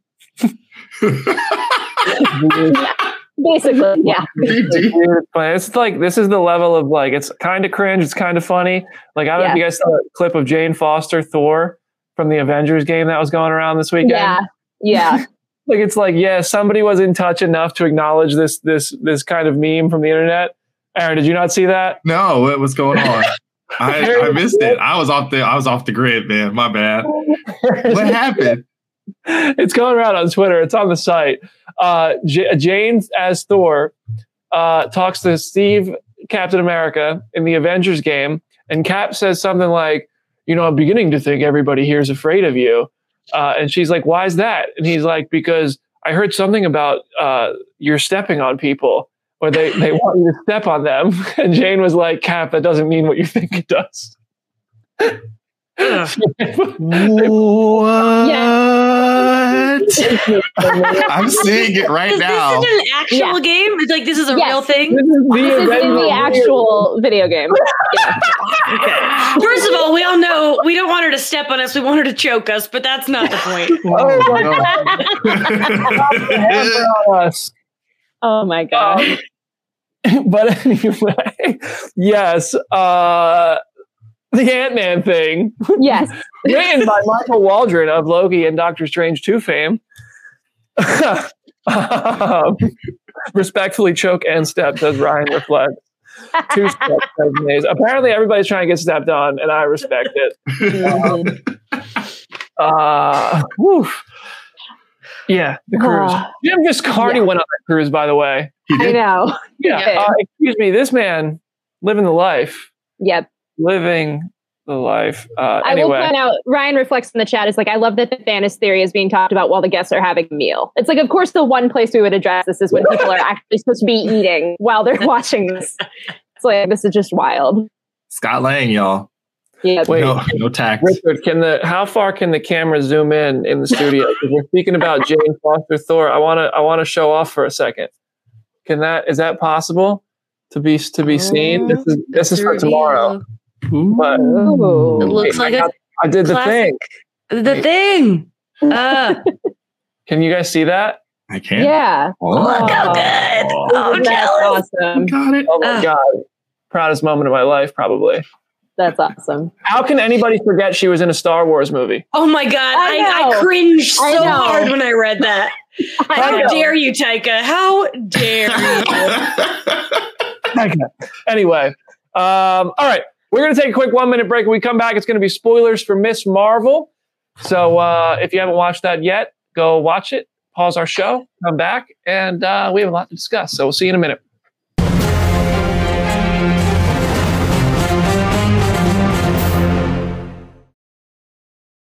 Basically, yeah. it's like this is the level of like it's kind of cringe, it's kind of funny. Like I don't yeah. know if you guys saw a clip of Jane Foster Thor from the Avengers game that was going around this weekend. Yeah, yeah. like it's like yeah, somebody was in touch enough to acknowledge this this this kind of meme from the internet. Aaron, did you not see that? No, what was going on? I, I missed it. I was off the I was off the grid, man. My bad. what happened? it's going around on Twitter. It's on the site. Uh, J- James as Thor uh, talks to Steve Captain America in the Avengers game, and Cap says something like, "You know, I'm beginning to think everybody here is afraid of you," uh, and she's like, "Why is that?" And he's like, "Because I heard something about uh, you're stepping on people." Or they, they want you to step on them. And Jane was like, Cap, that doesn't mean what you think it does. what? I'm seeing it right is now. This is an actual yeah. game. It's like this is a yes. real thing. This is, this is in the actual video game. Yeah. okay. First of all, we all know we don't want her to step on us. We want her to choke us, but that's not the point. oh my god! oh my god! Um, but anyway, yes. Uh, the Ant Man thing. Yes. written by Michael Waldron of Loki and Doctor Strange 2 fame. um, respectfully choke and step, says Ryan reflect. Two steps, Apparently, everybody's trying to get stepped on, and I respect it. Um, uh, Yeah, the cruise. Uh, Jim Viscardi yeah. went on that cruise, by the way. I know. Yeah. Uh, excuse me, this man living the life. Yep living the life. Uh, I anyway. will point out, Ryan reflects in the chat is like, I love that the Thanos theory is being talked about while the guests are having a meal. It's like, of course, the one place we would address this is when people are actually supposed to be eating while they're watching this. It's like, this is just wild. Scott Lang, y'all. Yeah. Wait, no, no tax. Richard, can the how far can the camera zoom in in the studio? we're speaking about Jane Foster Thor. I want to I want to show off for a second. Can that is that possible to be to be seen? This is this is for tomorrow. But Ooh. it looks like I, I did the thing. The thing. Uh. Can you guys see that? I can. Yeah. Oh, Look how good. Oh, jealous. Awesome. Got it. Oh my uh. god. Proudest moment of my life, probably. That's awesome. How can anybody forget she was in a Star Wars movie? Oh my god, I, I, I cringed so I hard when I read that. How dare you, Taika? How dare you? anyway, um, all right. We're going to take a quick one minute break. When we come back, it's going to be spoilers for Miss Marvel. So uh, if you haven't watched that yet, go watch it, pause our show, come back, and uh, we have a lot to discuss. So we'll see you in a minute.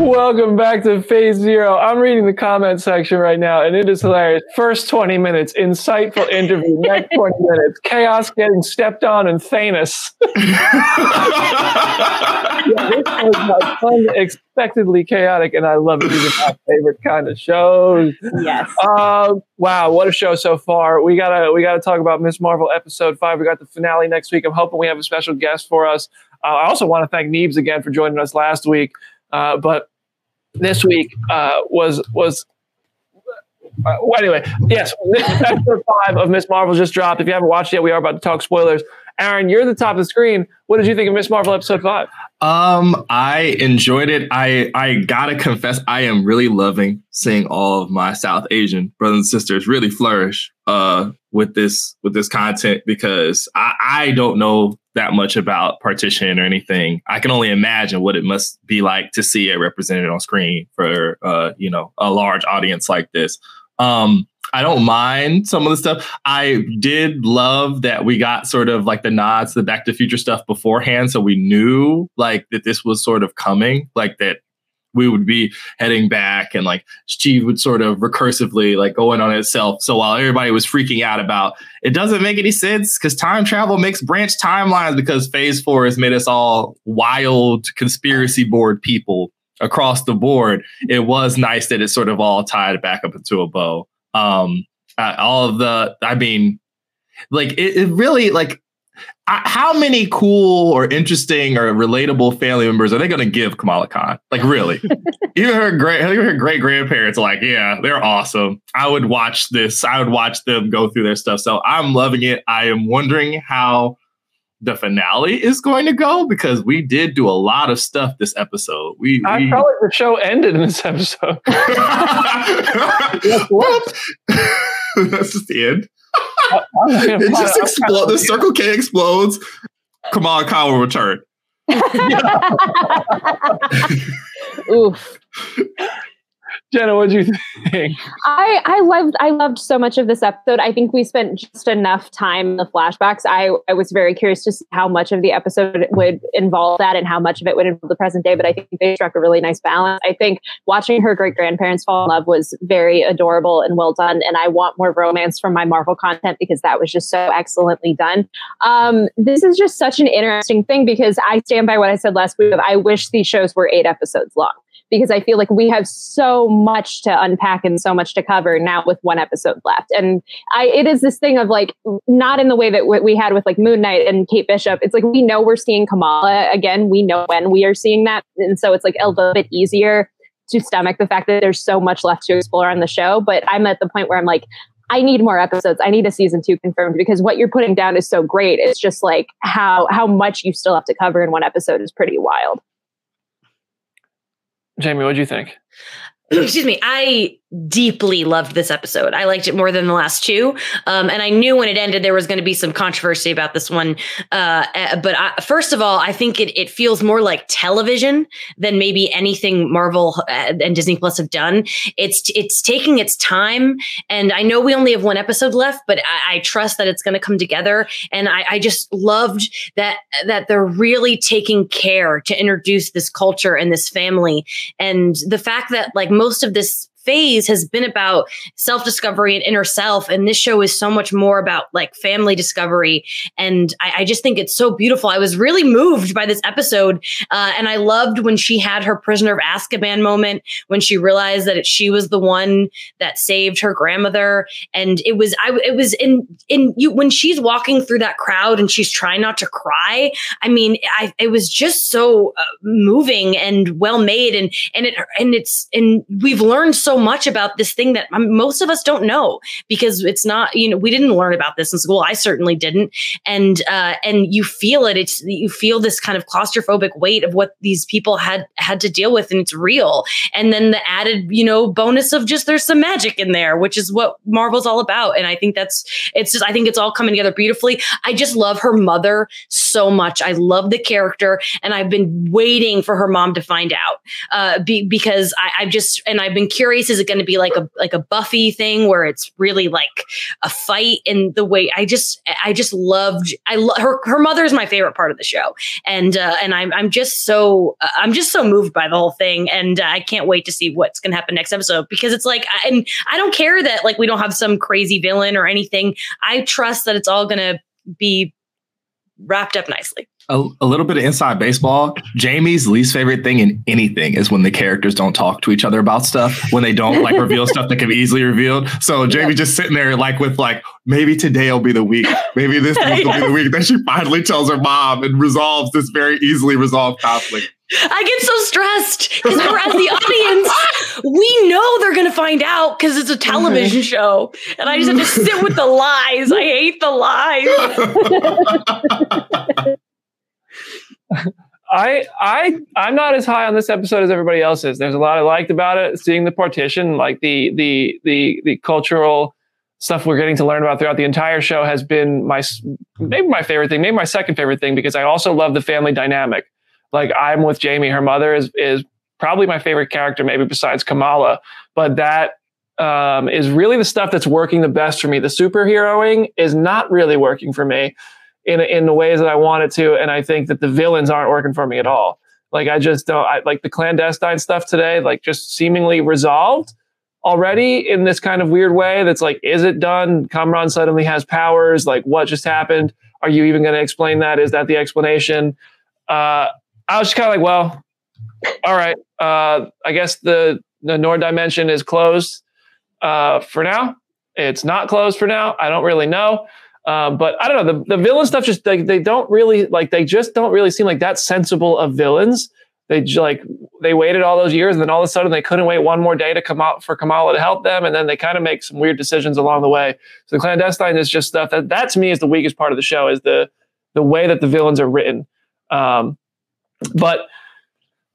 Welcome back to Phase Zero. I'm reading the comment section right now, and it is hilarious. First 20 minutes, insightful interview. Next 20 minutes, chaos getting stepped on and Thanos. yeah, this was unexpectedly chaotic, and I love it. These are my favorite kind of shows. Yes. Um, wow, what a show so far. We gotta we gotta talk about Miss Marvel episode five. We got the finale next week. I'm hoping we have a special guest for us. Uh, I also want to thank Neebs again for joining us last week. Uh, but this week uh, was was uh, well, anyway. Yes, episode five of Miss Marvel just dropped. If you haven't watched it yet, we are about to talk spoilers. Aaron, you're the top of the screen. What did you think of Miss Marvel episode five? Um, I enjoyed it. I I gotta confess, I am really loving seeing all of my South Asian brothers and sisters really flourish uh with this with this content because I, I don't know that much about partition or anything. I can only imagine what it must be like to see it represented on screen for uh, you know, a large audience like this. Um I don't mind some of the stuff. I did love that we got sort of like the nods to the Back to the Future stuff beforehand, so we knew like that this was sort of coming, like that we would be heading back and like she would sort of recursively like go in on itself. So while everybody was freaking out about it doesn't make any sense because time travel makes branch timelines because phase four has made us all wild conspiracy board people across the board. It was nice that it sort of all tied back up into a bow. Um, uh, all of the, I mean, like it, it really like how many cool or interesting or relatable family members are they going to give Kamala Khan? Like, really? even her great, even her great grandparents are like, yeah, they're awesome. I would watch this. I would watch them go through their stuff. So I'm loving it. I am wondering how the finale is going to go because we did do a lot of stuff this episode. We, I we... felt like the show ended in this episode. That's just the end it just explodes. The Circle K explodes. Kamala Khan will return. Oof. Jenna, what do you think? I I loved I loved so much of this episode. I think we spent just enough time in the flashbacks. I I was very curious to see how much of the episode would involve that and how much of it would involve the present day. But I think they struck a really nice balance. I think watching her great grandparents fall in love was very adorable and well done. And I want more romance from my Marvel content because that was just so excellently done. Um, this is just such an interesting thing because I stand by what I said last week. I wish these shows were eight episodes long because I feel like we have so much to unpack and so much to cover now with one episode left. And I, it is this thing of like, not in the way that we had with like Moon Knight and Kate Bishop. It's like we know we're seeing Kamala again. We know when we are seeing that. And so it's like a little bit easier to stomach the fact that there's so much left to explore on the show. But I'm at the point where I'm like, I need more episodes. I need a season two confirmed because what you're putting down is so great. It's just like how how much you still have to cover in one episode is pretty wild. Jamie, what do you think? Excuse me. I deeply loved this episode. I liked it more than the last two. Um, and I knew when it ended there was going to be some controversy about this one. Uh, eh, but I, first of all, I think it, it feels more like television than maybe anything Marvel uh, and Disney Plus have done. It's it's taking its time, and I know we only have one episode left, but I, I trust that it's going to come together. And I, I just loved that that they're really taking care to introduce this culture and this family, and the fact that like most of this phase has been about self discovery and inner self. And this show is so much more about like family discovery. And I, I just think it's so beautiful. I was really moved by this episode. Uh, and I loved when she had her prisoner of Azkaban moment when she realized that it, she was the one that saved her grandmother. And it was, I, it was in, in you, when she's walking through that crowd and she's trying not to cry. I mean, I, it was just so uh, moving and well made. And, and it, and it's, and we've learned so so much about this thing that um, most of us don't know because it's not, you know, we didn't learn about this in school. I certainly didn't. And, uh, and you feel it. It's, you feel this kind of claustrophobic weight of what these people had, had to deal with and it's real. And then the added, you know, bonus of just there's some magic in there, which is what Marvel's all about. And I think that's, it's just, I think it's all coming together beautifully. I just love her mother so much. I love the character and I've been waiting for her mom to find out, uh, be, because I, I've just, and I've been curious is it going to be like a like a Buffy thing where it's really like a fight in the way I just I just loved I love her her mother is my favorite part of the show. And uh, and I'm I'm just so uh, I'm just so moved by the whole thing and uh, I can't wait to see what's going to happen next episode because it's like and I don't care that like we don't have some crazy villain or anything. I trust that it's all going to be wrapped up nicely a, a, little bit of inside baseball. Jamie's least favorite thing in anything is when the characters don't talk to each other about stuff, when they don't like reveal stuff that can be easily revealed. So Jamie yeah. just sitting there like with like, maybe today will be the week. Maybe this week will be the week. Then she finally tells her mom and resolves this very easily resolved conflict. I get so stressed because we're as the audience, we know they're going to find out because it's a television mm-hmm. show, and I just have to sit with the lies. I hate the lies. I I I'm not as high on this episode as everybody else is. There's a lot I liked about it. Seeing the partition, like the the the the cultural stuff we're getting to learn about throughout the entire show has been my maybe my favorite thing, maybe my second favorite thing because I also love the family dynamic. Like I'm with Jamie, her mother is is probably my favorite character, maybe besides Kamala. But that um, is really the stuff that's working the best for me. The superheroing is not really working for me in in the ways that I want it to, and I think that the villains aren't working for me at all. Like I just don't I, like the clandestine stuff today, like just seemingly resolved already in this kind of weird way. That's like, is it done? Kamran suddenly has powers. Like, what just happened? Are you even going to explain that? Is that the explanation? Uh, I was just kind of like, well, all right. Uh, I guess the the Noor dimension is closed uh, for now. It's not closed for now. I don't really know. Um, but I don't know. The, the villain stuff just they, they don't really like they just don't really seem like that sensible of villains. They like they waited all those years and then all of a sudden they couldn't wait one more day to come out for Kamala to help them, and then they kind of make some weird decisions along the way. So the clandestine is just stuff that that to me is the weakest part of the show is the the way that the villains are written. Um, but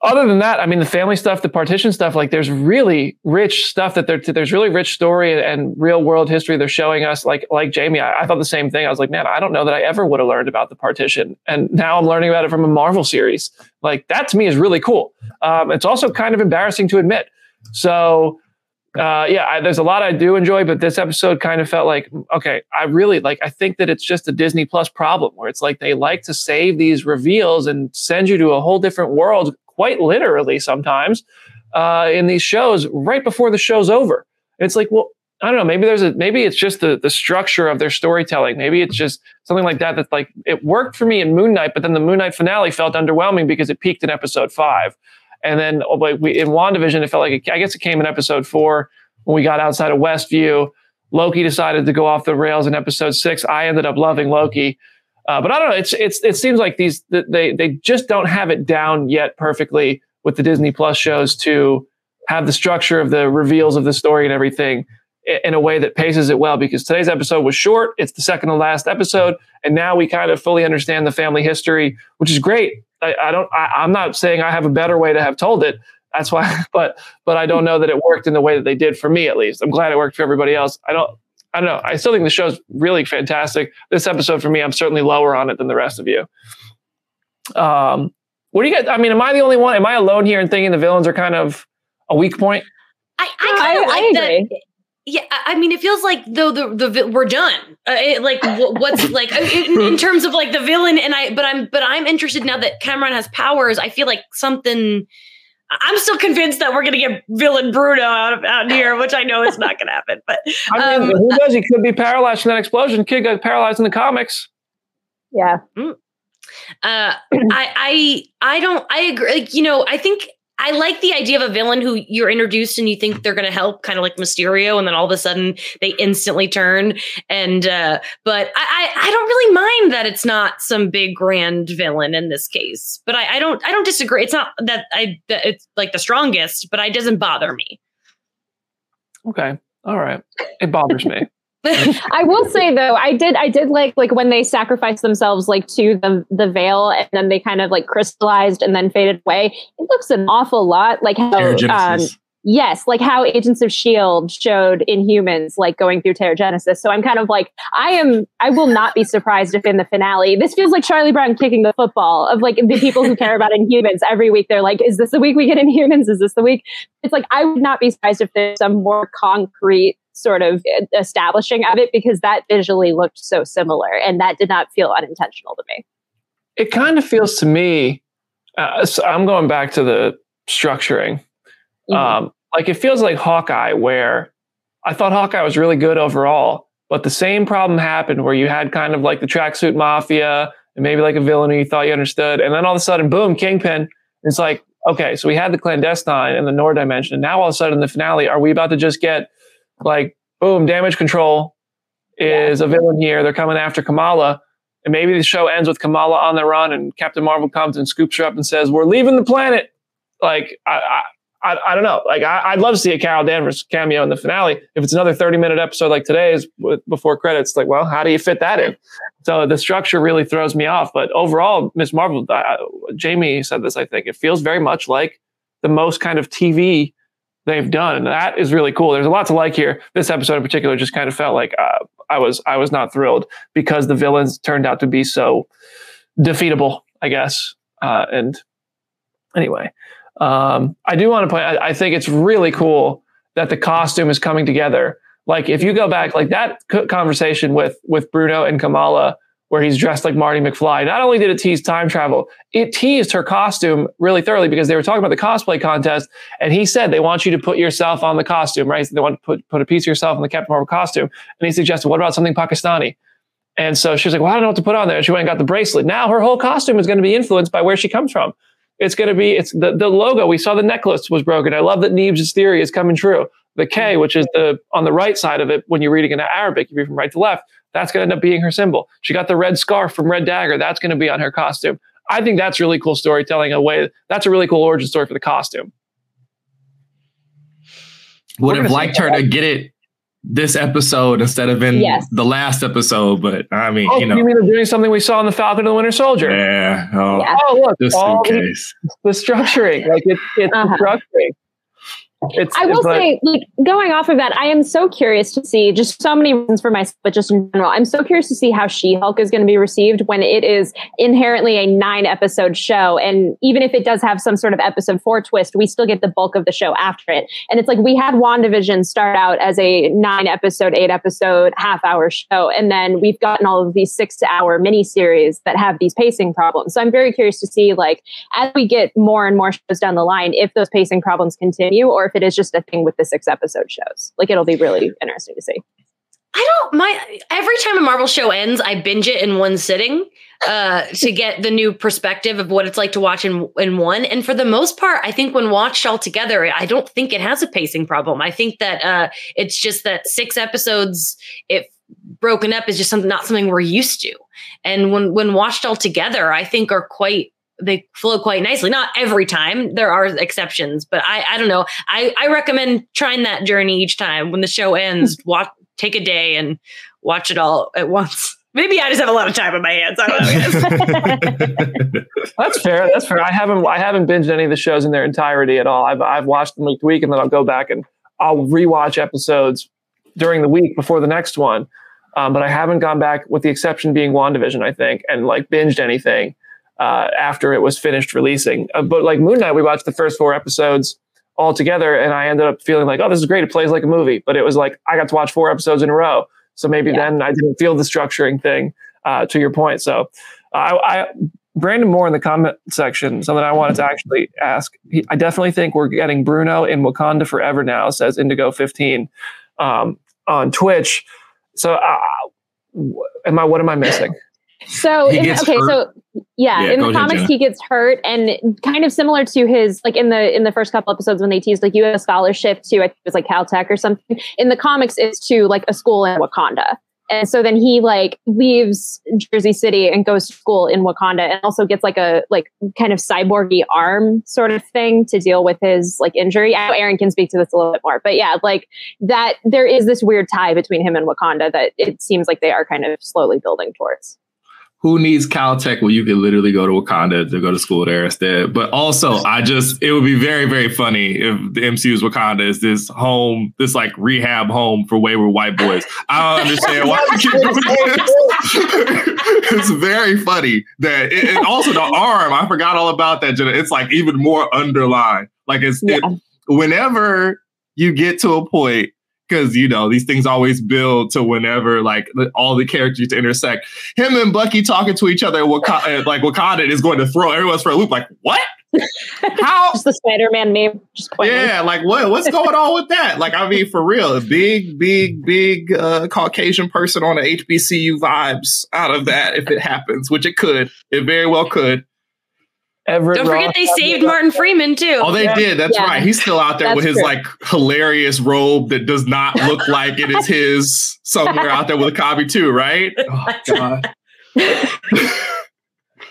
other than that, I mean, the family stuff, the partition stuff, like there's really rich stuff that there's really rich story and real world history they're showing us. Like, like Jamie, I, I, thought the same thing. I was like, man, I don't know that I ever would have learned about the partition. And now I'm learning about it from a Marvel series. Like that to me is really cool. Um, it's also kind of embarrassing to admit. So, uh, yeah, I, there's a lot I do enjoy, but this episode kind of felt like, okay, I really like, I think that it's just a Disney Plus problem where it's like they like to save these reveals and send you to a whole different world quite literally sometimes uh, in these shows right before the show's over. It's like, well, I don't know. Maybe there's a maybe it's just the the structure of their storytelling. Maybe it's just something like that. That's like it worked for me in Moon Knight, but then the Moon Knight finale felt underwhelming because it peaked in episode five, and then oh, like we in Wandavision, it felt like it, I guess it came in episode four when we got outside of Westview. Loki decided to go off the rails in episode six. I ended up loving Loki. Uh, but I don't know. It's it's it seems like these they they just don't have it down yet perfectly with the Disney Plus shows to have the structure of the reveals of the story and everything in a way that paces it well. Because today's episode was short; it's the second to last episode, and now we kind of fully understand the family history, which is great. I, I don't. I, I'm not saying I have a better way to have told it. That's why, but but I don't know that it worked in the way that they did for me. At least I'm glad it worked for everybody else. I don't. I don't know. I still think the show's really fantastic. This episode for me, I'm certainly lower on it than the rest of you. Um, what do you guys? I mean, am I the only one? Am I alone here in thinking the villains are kind of a weak point? I, I kind of like that. Yeah, I mean, it feels like though the the we're done. Uh, it, like what's like in, in, terms of like the villain, and I. But I'm but I'm interested now that Kamran has powers. I feel like something I'm still convinced that we're going to get villain Bruno out of out here, which I know is not going to happen. But I mean, um, who knows? He could be paralyzed from that explosion. Kid got paralyzed in the comics. Yeah. Mm. Uh, I I I don't. I agree. Like, you know, I think I like the idea of a villain who you're introduced and you think they're going to help, kind of like Mysterio, and then all of a sudden they instantly turn. And uh, but I, I, I don't really mind that it's not some big grand villain in this case. But I, I don't I don't disagree. It's not that I that it's like the strongest, but it doesn't bother me. Okay, all right, it bothers me. I will say though, I did I did like like when they sacrificed themselves like to the the veil and then they kind of like crystallized and then faded away. It looks an awful lot like how um, yes, like how Agents of Shield showed Inhumans like going through Terrigenesis. So I'm kind of like I am I will not be surprised if in the finale this feels like Charlie Brown kicking the football of like the people who care about Inhumans every week. They're like, is this the week we get Inhumans? Is this the week? It's like I would not be surprised if there's some more concrete sort of establishing of it because that visually looked so similar and that did not feel unintentional to me. It kind of feels to me, uh, so I'm going back to the structuring. Mm-hmm. Um, like it feels like Hawkeye, where I thought Hawkeye was really good overall, but the same problem happened where you had kind of like the tracksuit mafia and maybe like a villain who you thought you understood. And then all of a sudden, boom, Kingpin. It's like, okay, so we had the clandestine and the Noor dimension. And now all of a sudden, in the finale, are we about to just get like boom, damage control is yeah. a villain here. They're coming after Kamala. And maybe the show ends with Kamala on the run and Captain Marvel comes and scoops her up and says, We're leaving the planet. Like, I, I, I don't know. Like, I, would love to see a Carol Danvers cameo in the finale. If it's another 30 minute episode like today's before credits, like, well, how do you fit that in? So the structure really throws me off. But overall, Miss Marvel, uh, Jamie said this, I think, it feels very much like the most kind of TV they've done. And that is really cool. There's a lot to like here. This episode in particular just kind of felt like uh, I was I was not thrilled because the villains turned out to be so defeatable, I guess. Uh, and anyway, um, I do want to point. I, I think it's really cool that the costume is coming together. Like if you go back, like that conversation with with Bruno and Kamala, where he's dressed like Marty McFly. Not only did it tease time travel, it teased her costume really thoroughly because they were talking about the cosplay contest, and he said they want you to put yourself on the costume, right? So they want to put put a piece of yourself in the Captain Marvel costume, and he suggested, what about something Pakistani? And so she was like, well, I don't know what to put on there. And she went and got the bracelet. Now her whole costume is going to be influenced by where she comes from. It's going to be, it's the, the logo. We saw the necklace was broken. I love that Neebs' theory is coming true. The K, mm-hmm. which is the on the right side of it when you're reading in Arabic, you read from right to left, that's going to end up being her symbol. She got the red scarf from Red Dagger. That's going to be on her costume. I think that's really cool storytelling. A way that's a really cool origin story for the costume. Would have liked her to get it this episode instead of in yes. the last episode. But I mean, oh, you know, you mean doing something we saw in the Falcon and the Winter Soldier? Yeah. Oh, yeah. oh look, just in case. The, the structuring, like it, it's uh-huh. structuring. It's, I will but, say, like going off of that, I am so curious to see just so many reasons for myself, but just in general, I'm so curious to see how She Hulk is going to be received when it is inherently a nine episode show. And even if it does have some sort of episode four twist, we still get the bulk of the show after it. And it's like we had WandaVision start out as a nine episode, eight episode, half hour show. And then we've gotten all of these six hour mini series that have these pacing problems. So I'm very curious to see, like, as we get more and more shows down the line, if those pacing problems continue or if it is just a thing with the six episode shows. Like it'll be really interesting to see. I don't my every time a Marvel show ends, I binge it in one sitting uh, to get the new perspective of what it's like to watch in in one. And for the most part, I think when watched all together, I don't think it has a pacing problem. I think that uh, it's just that six episodes, if broken up, is just something not something we're used to. And when when watched all together, I think are quite they flow quite nicely. Not every time. There are exceptions, but I I don't know. I I recommend trying that journey each time. When the show ends, watch take a day and watch it all at once. Maybe I just have a lot of time on my hands. I don't know. That's fair. That's fair. I haven't I haven't binged any of the shows in their entirety at all. I've I've watched them week to week and then I'll go back and I'll rewatch episodes during the week before the next one. Um, but I haven't gone back, with the exception being WandaVision, I think, and like binged anything uh, after it was finished releasing. Uh, but like Moon Knight, we watched the first four episodes all together, and I ended up feeling like, oh, this is great. It plays like a movie. But it was like I got to watch four episodes in a row, so maybe yeah. then I didn't feel the structuring thing. Uh, to your point, so I, I Brandon Moore in the comment section, something I wanted to actually ask. He, I definitely think we're getting Bruno in Wakanda forever now, says Indigo15 um, on Twitch. So, uh, am I? What am I missing? So in, okay, hurt. so yeah, yeah in the comics ahead, he gets hurt, and kind of similar to his like in the in the first couple episodes when they teased like you have a scholarship to I think it was like Caltech or something. In the comics, it's to like a school in Wakanda. And so then he like leaves Jersey City and goes to school in Wakanda and also gets like a like kind of cyborgy arm sort of thing to deal with his like injury. I know Aaron can speak to this a little bit more, but yeah, like that there is this weird tie between him and Wakanda that it seems like they are kind of slowly building towards who needs Caltech when you can literally go to Wakanda to go to school there instead? But also, I just it would be very very funny if the MCU's Wakanda is this home, this like rehab home for wayward white boys. I don't understand why keep doing this. it's very funny that, it, and also the arm. I forgot all about that. Jenna. It's like even more underlined. Like it's yeah. it, whenever you get to a point because you know these things always build to whenever like all the characters intersect. Him and Bucky talking to each other, Wakanda, like Wakanda is going to throw everyone's for a loop. Like what? How? just the Spider-Man meme. Just yeah, like what? What's going on with that? Like I mean, for real, a big, big, big uh, Caucasian person on the HBCU vibes out of that if it happens, which it could. It very well could. Everett Don't forget Ross they saved Martin Freeman too. Oh, they yeah. did. That's yeah. right. He's still out there That's with his true. like hilarious robe that does not look like it is his somewhere out there with a copy too, right? Oh god.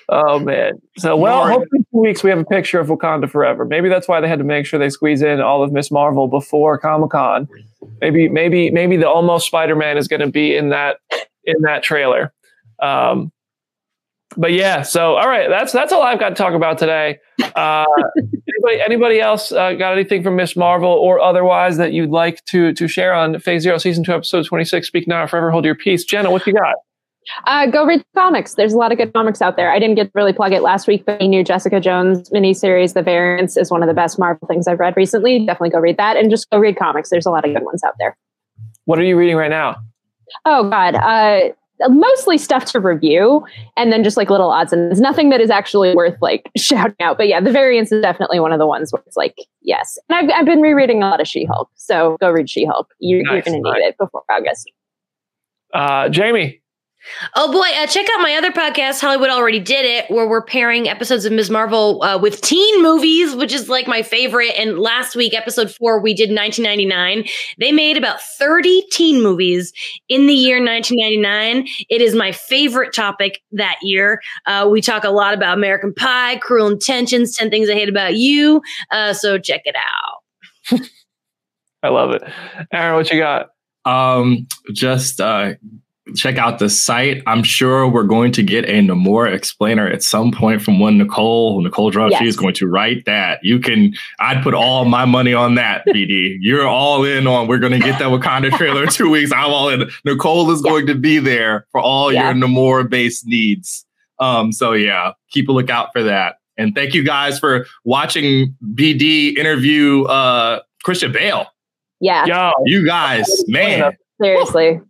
oh man. So well, hopefully in two weeks we have a picture of Wakanda Forever. Maybe that's why they had to make sure they squeeze in all of Miss Marvel before Comic Con. Maybe, maybe, maybe the almost Spider Man is going to be in that in that trailer. Um, but yeah, so all right, that's that's all I've got to talk about today. Uh, anybody, anybody else uh, got anything from Miss Marvel or otherwise that you'd like to to share on Phase Zero, Season Two, Episode Twenty Six? Speak now, or forever hold your peace. Jenna, what you got? Uh, go read comics. There's a lot of good comics out there. I didn't get to really plug it last week, but the new Jessica Jones miniseries, The Variants, is one of the best Marvel things I've read recently. Definitely go read that and just go read comics. There's a lot of good ones out there. What are you reading right now? Oh God, uh, mostly stuff to review and then just like little odds and ends. Nothing that is actually worth like shouting out. But yeah, the Variants is definitely one of the ones where it's like, yes. And I've, I've been rereading a lot of She Hulk. So go read She Hulk. You, nice, you're going to nice. need it before August. Uh, Jamie, Oh boy, uh, check out my other podcast, Hollywood Already Did It, where we're pairing episodes of Ms. Marvel uh, with teen movies, which is like my favorite. And last week, episode four, we did 1999. They made about 30 teen movies in the year 1999. It is my favorite topic that year. Uh, we talk a lot about American Pie, Cruel Intentions, 10 Things I Hate About You. Uh, so check it out. I love it. Aaron, what you got? Um, just uh, check out the site. I'm sure we're going to get a Namor explainer at some point from one Nicole. Nicole Drum, yes. she is going to write that. You can, I'd put all my money on that, BD. You're all in on, we're going to get that Wakanda trailer in two weeks. I'm all in. Nicole is yeah. going to be there for all yeah. your Namor based needs. Um, so yeah, keep a lookout for that. And thank you guys for watching BD interview uh Christian Bale. Yeah. Yo, you guys, man. Seriously.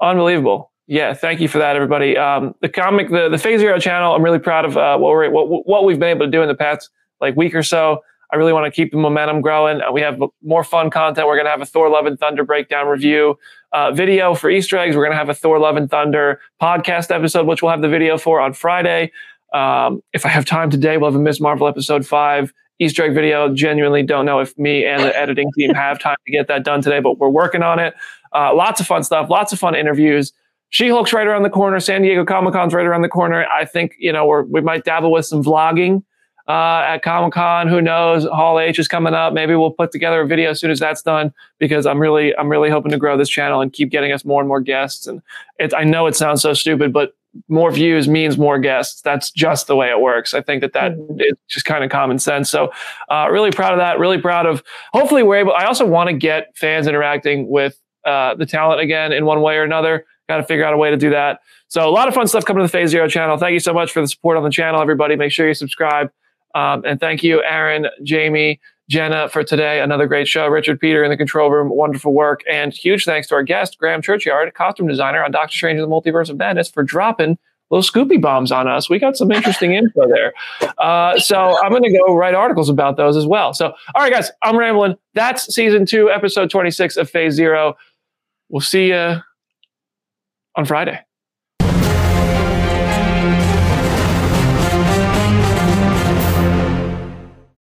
Unbelievable. Yeah, thank you for that, everybody. Um, the comic, the the Phase Zero channel. I'm really proud of uh, what we're what what we've been able to do in the past like week or so. I really want to keep the momentum growing. Uh, we have more fun content. We're going to have a Thor: Love and Thunder breakdown review uh, video for Easter eggs. We're going to have a Thor: Love and Thunder podcast episode, which we'll have the video for on Friday. Um, if I have time today, we'll have a Ms. Marvel episode five Easter egg video. Genuinely don't know if me and the editing team have time to get that done today, but we're working on it. Uh, lots of fun stuff, lots of fun interviews. She Hulk's right around the corner. San Diego Comic Con's right around the corner. I think you know we we might dabble with some vlogging uh, at Comic Con. Who knows? Hall H is coming up. Maybe we'll put together a video as soon as that's done because I'm really I'm really hoping to grow this channel and keep getting us more and more guests. And it's I know it sounds so stupid, but more views means more guests. That's just the way it works. I think that that mm-hmm. is just kind of common sense. So, uh, really proud of that. Really proud of. Hopefully, we're able. I also want to get fans interacting with uh, the talent again in one way or another. Got to figure out a way to do that. So a lot of fun stuff coming to the Phase Zero channel. Thank you so much for the support on the channel, everybody. Make sure you subscribe. Um, and thank you, Aaron, Jamie, Jenna, for today. Another great show. Richard Peter in the control room, wonderful work. And huge thanks to our guest, Graham Churchyard, costume designer on Doctor Strange in the Multiverse of Madness, for dropping little Scoopy bombs on us. We got some interesting info there. Uh, so I'm going to go write articles about those as well. So, all right, guys, I'm rambling. That's season two, episode 26 of Phase Zero. We'll see you on Friday.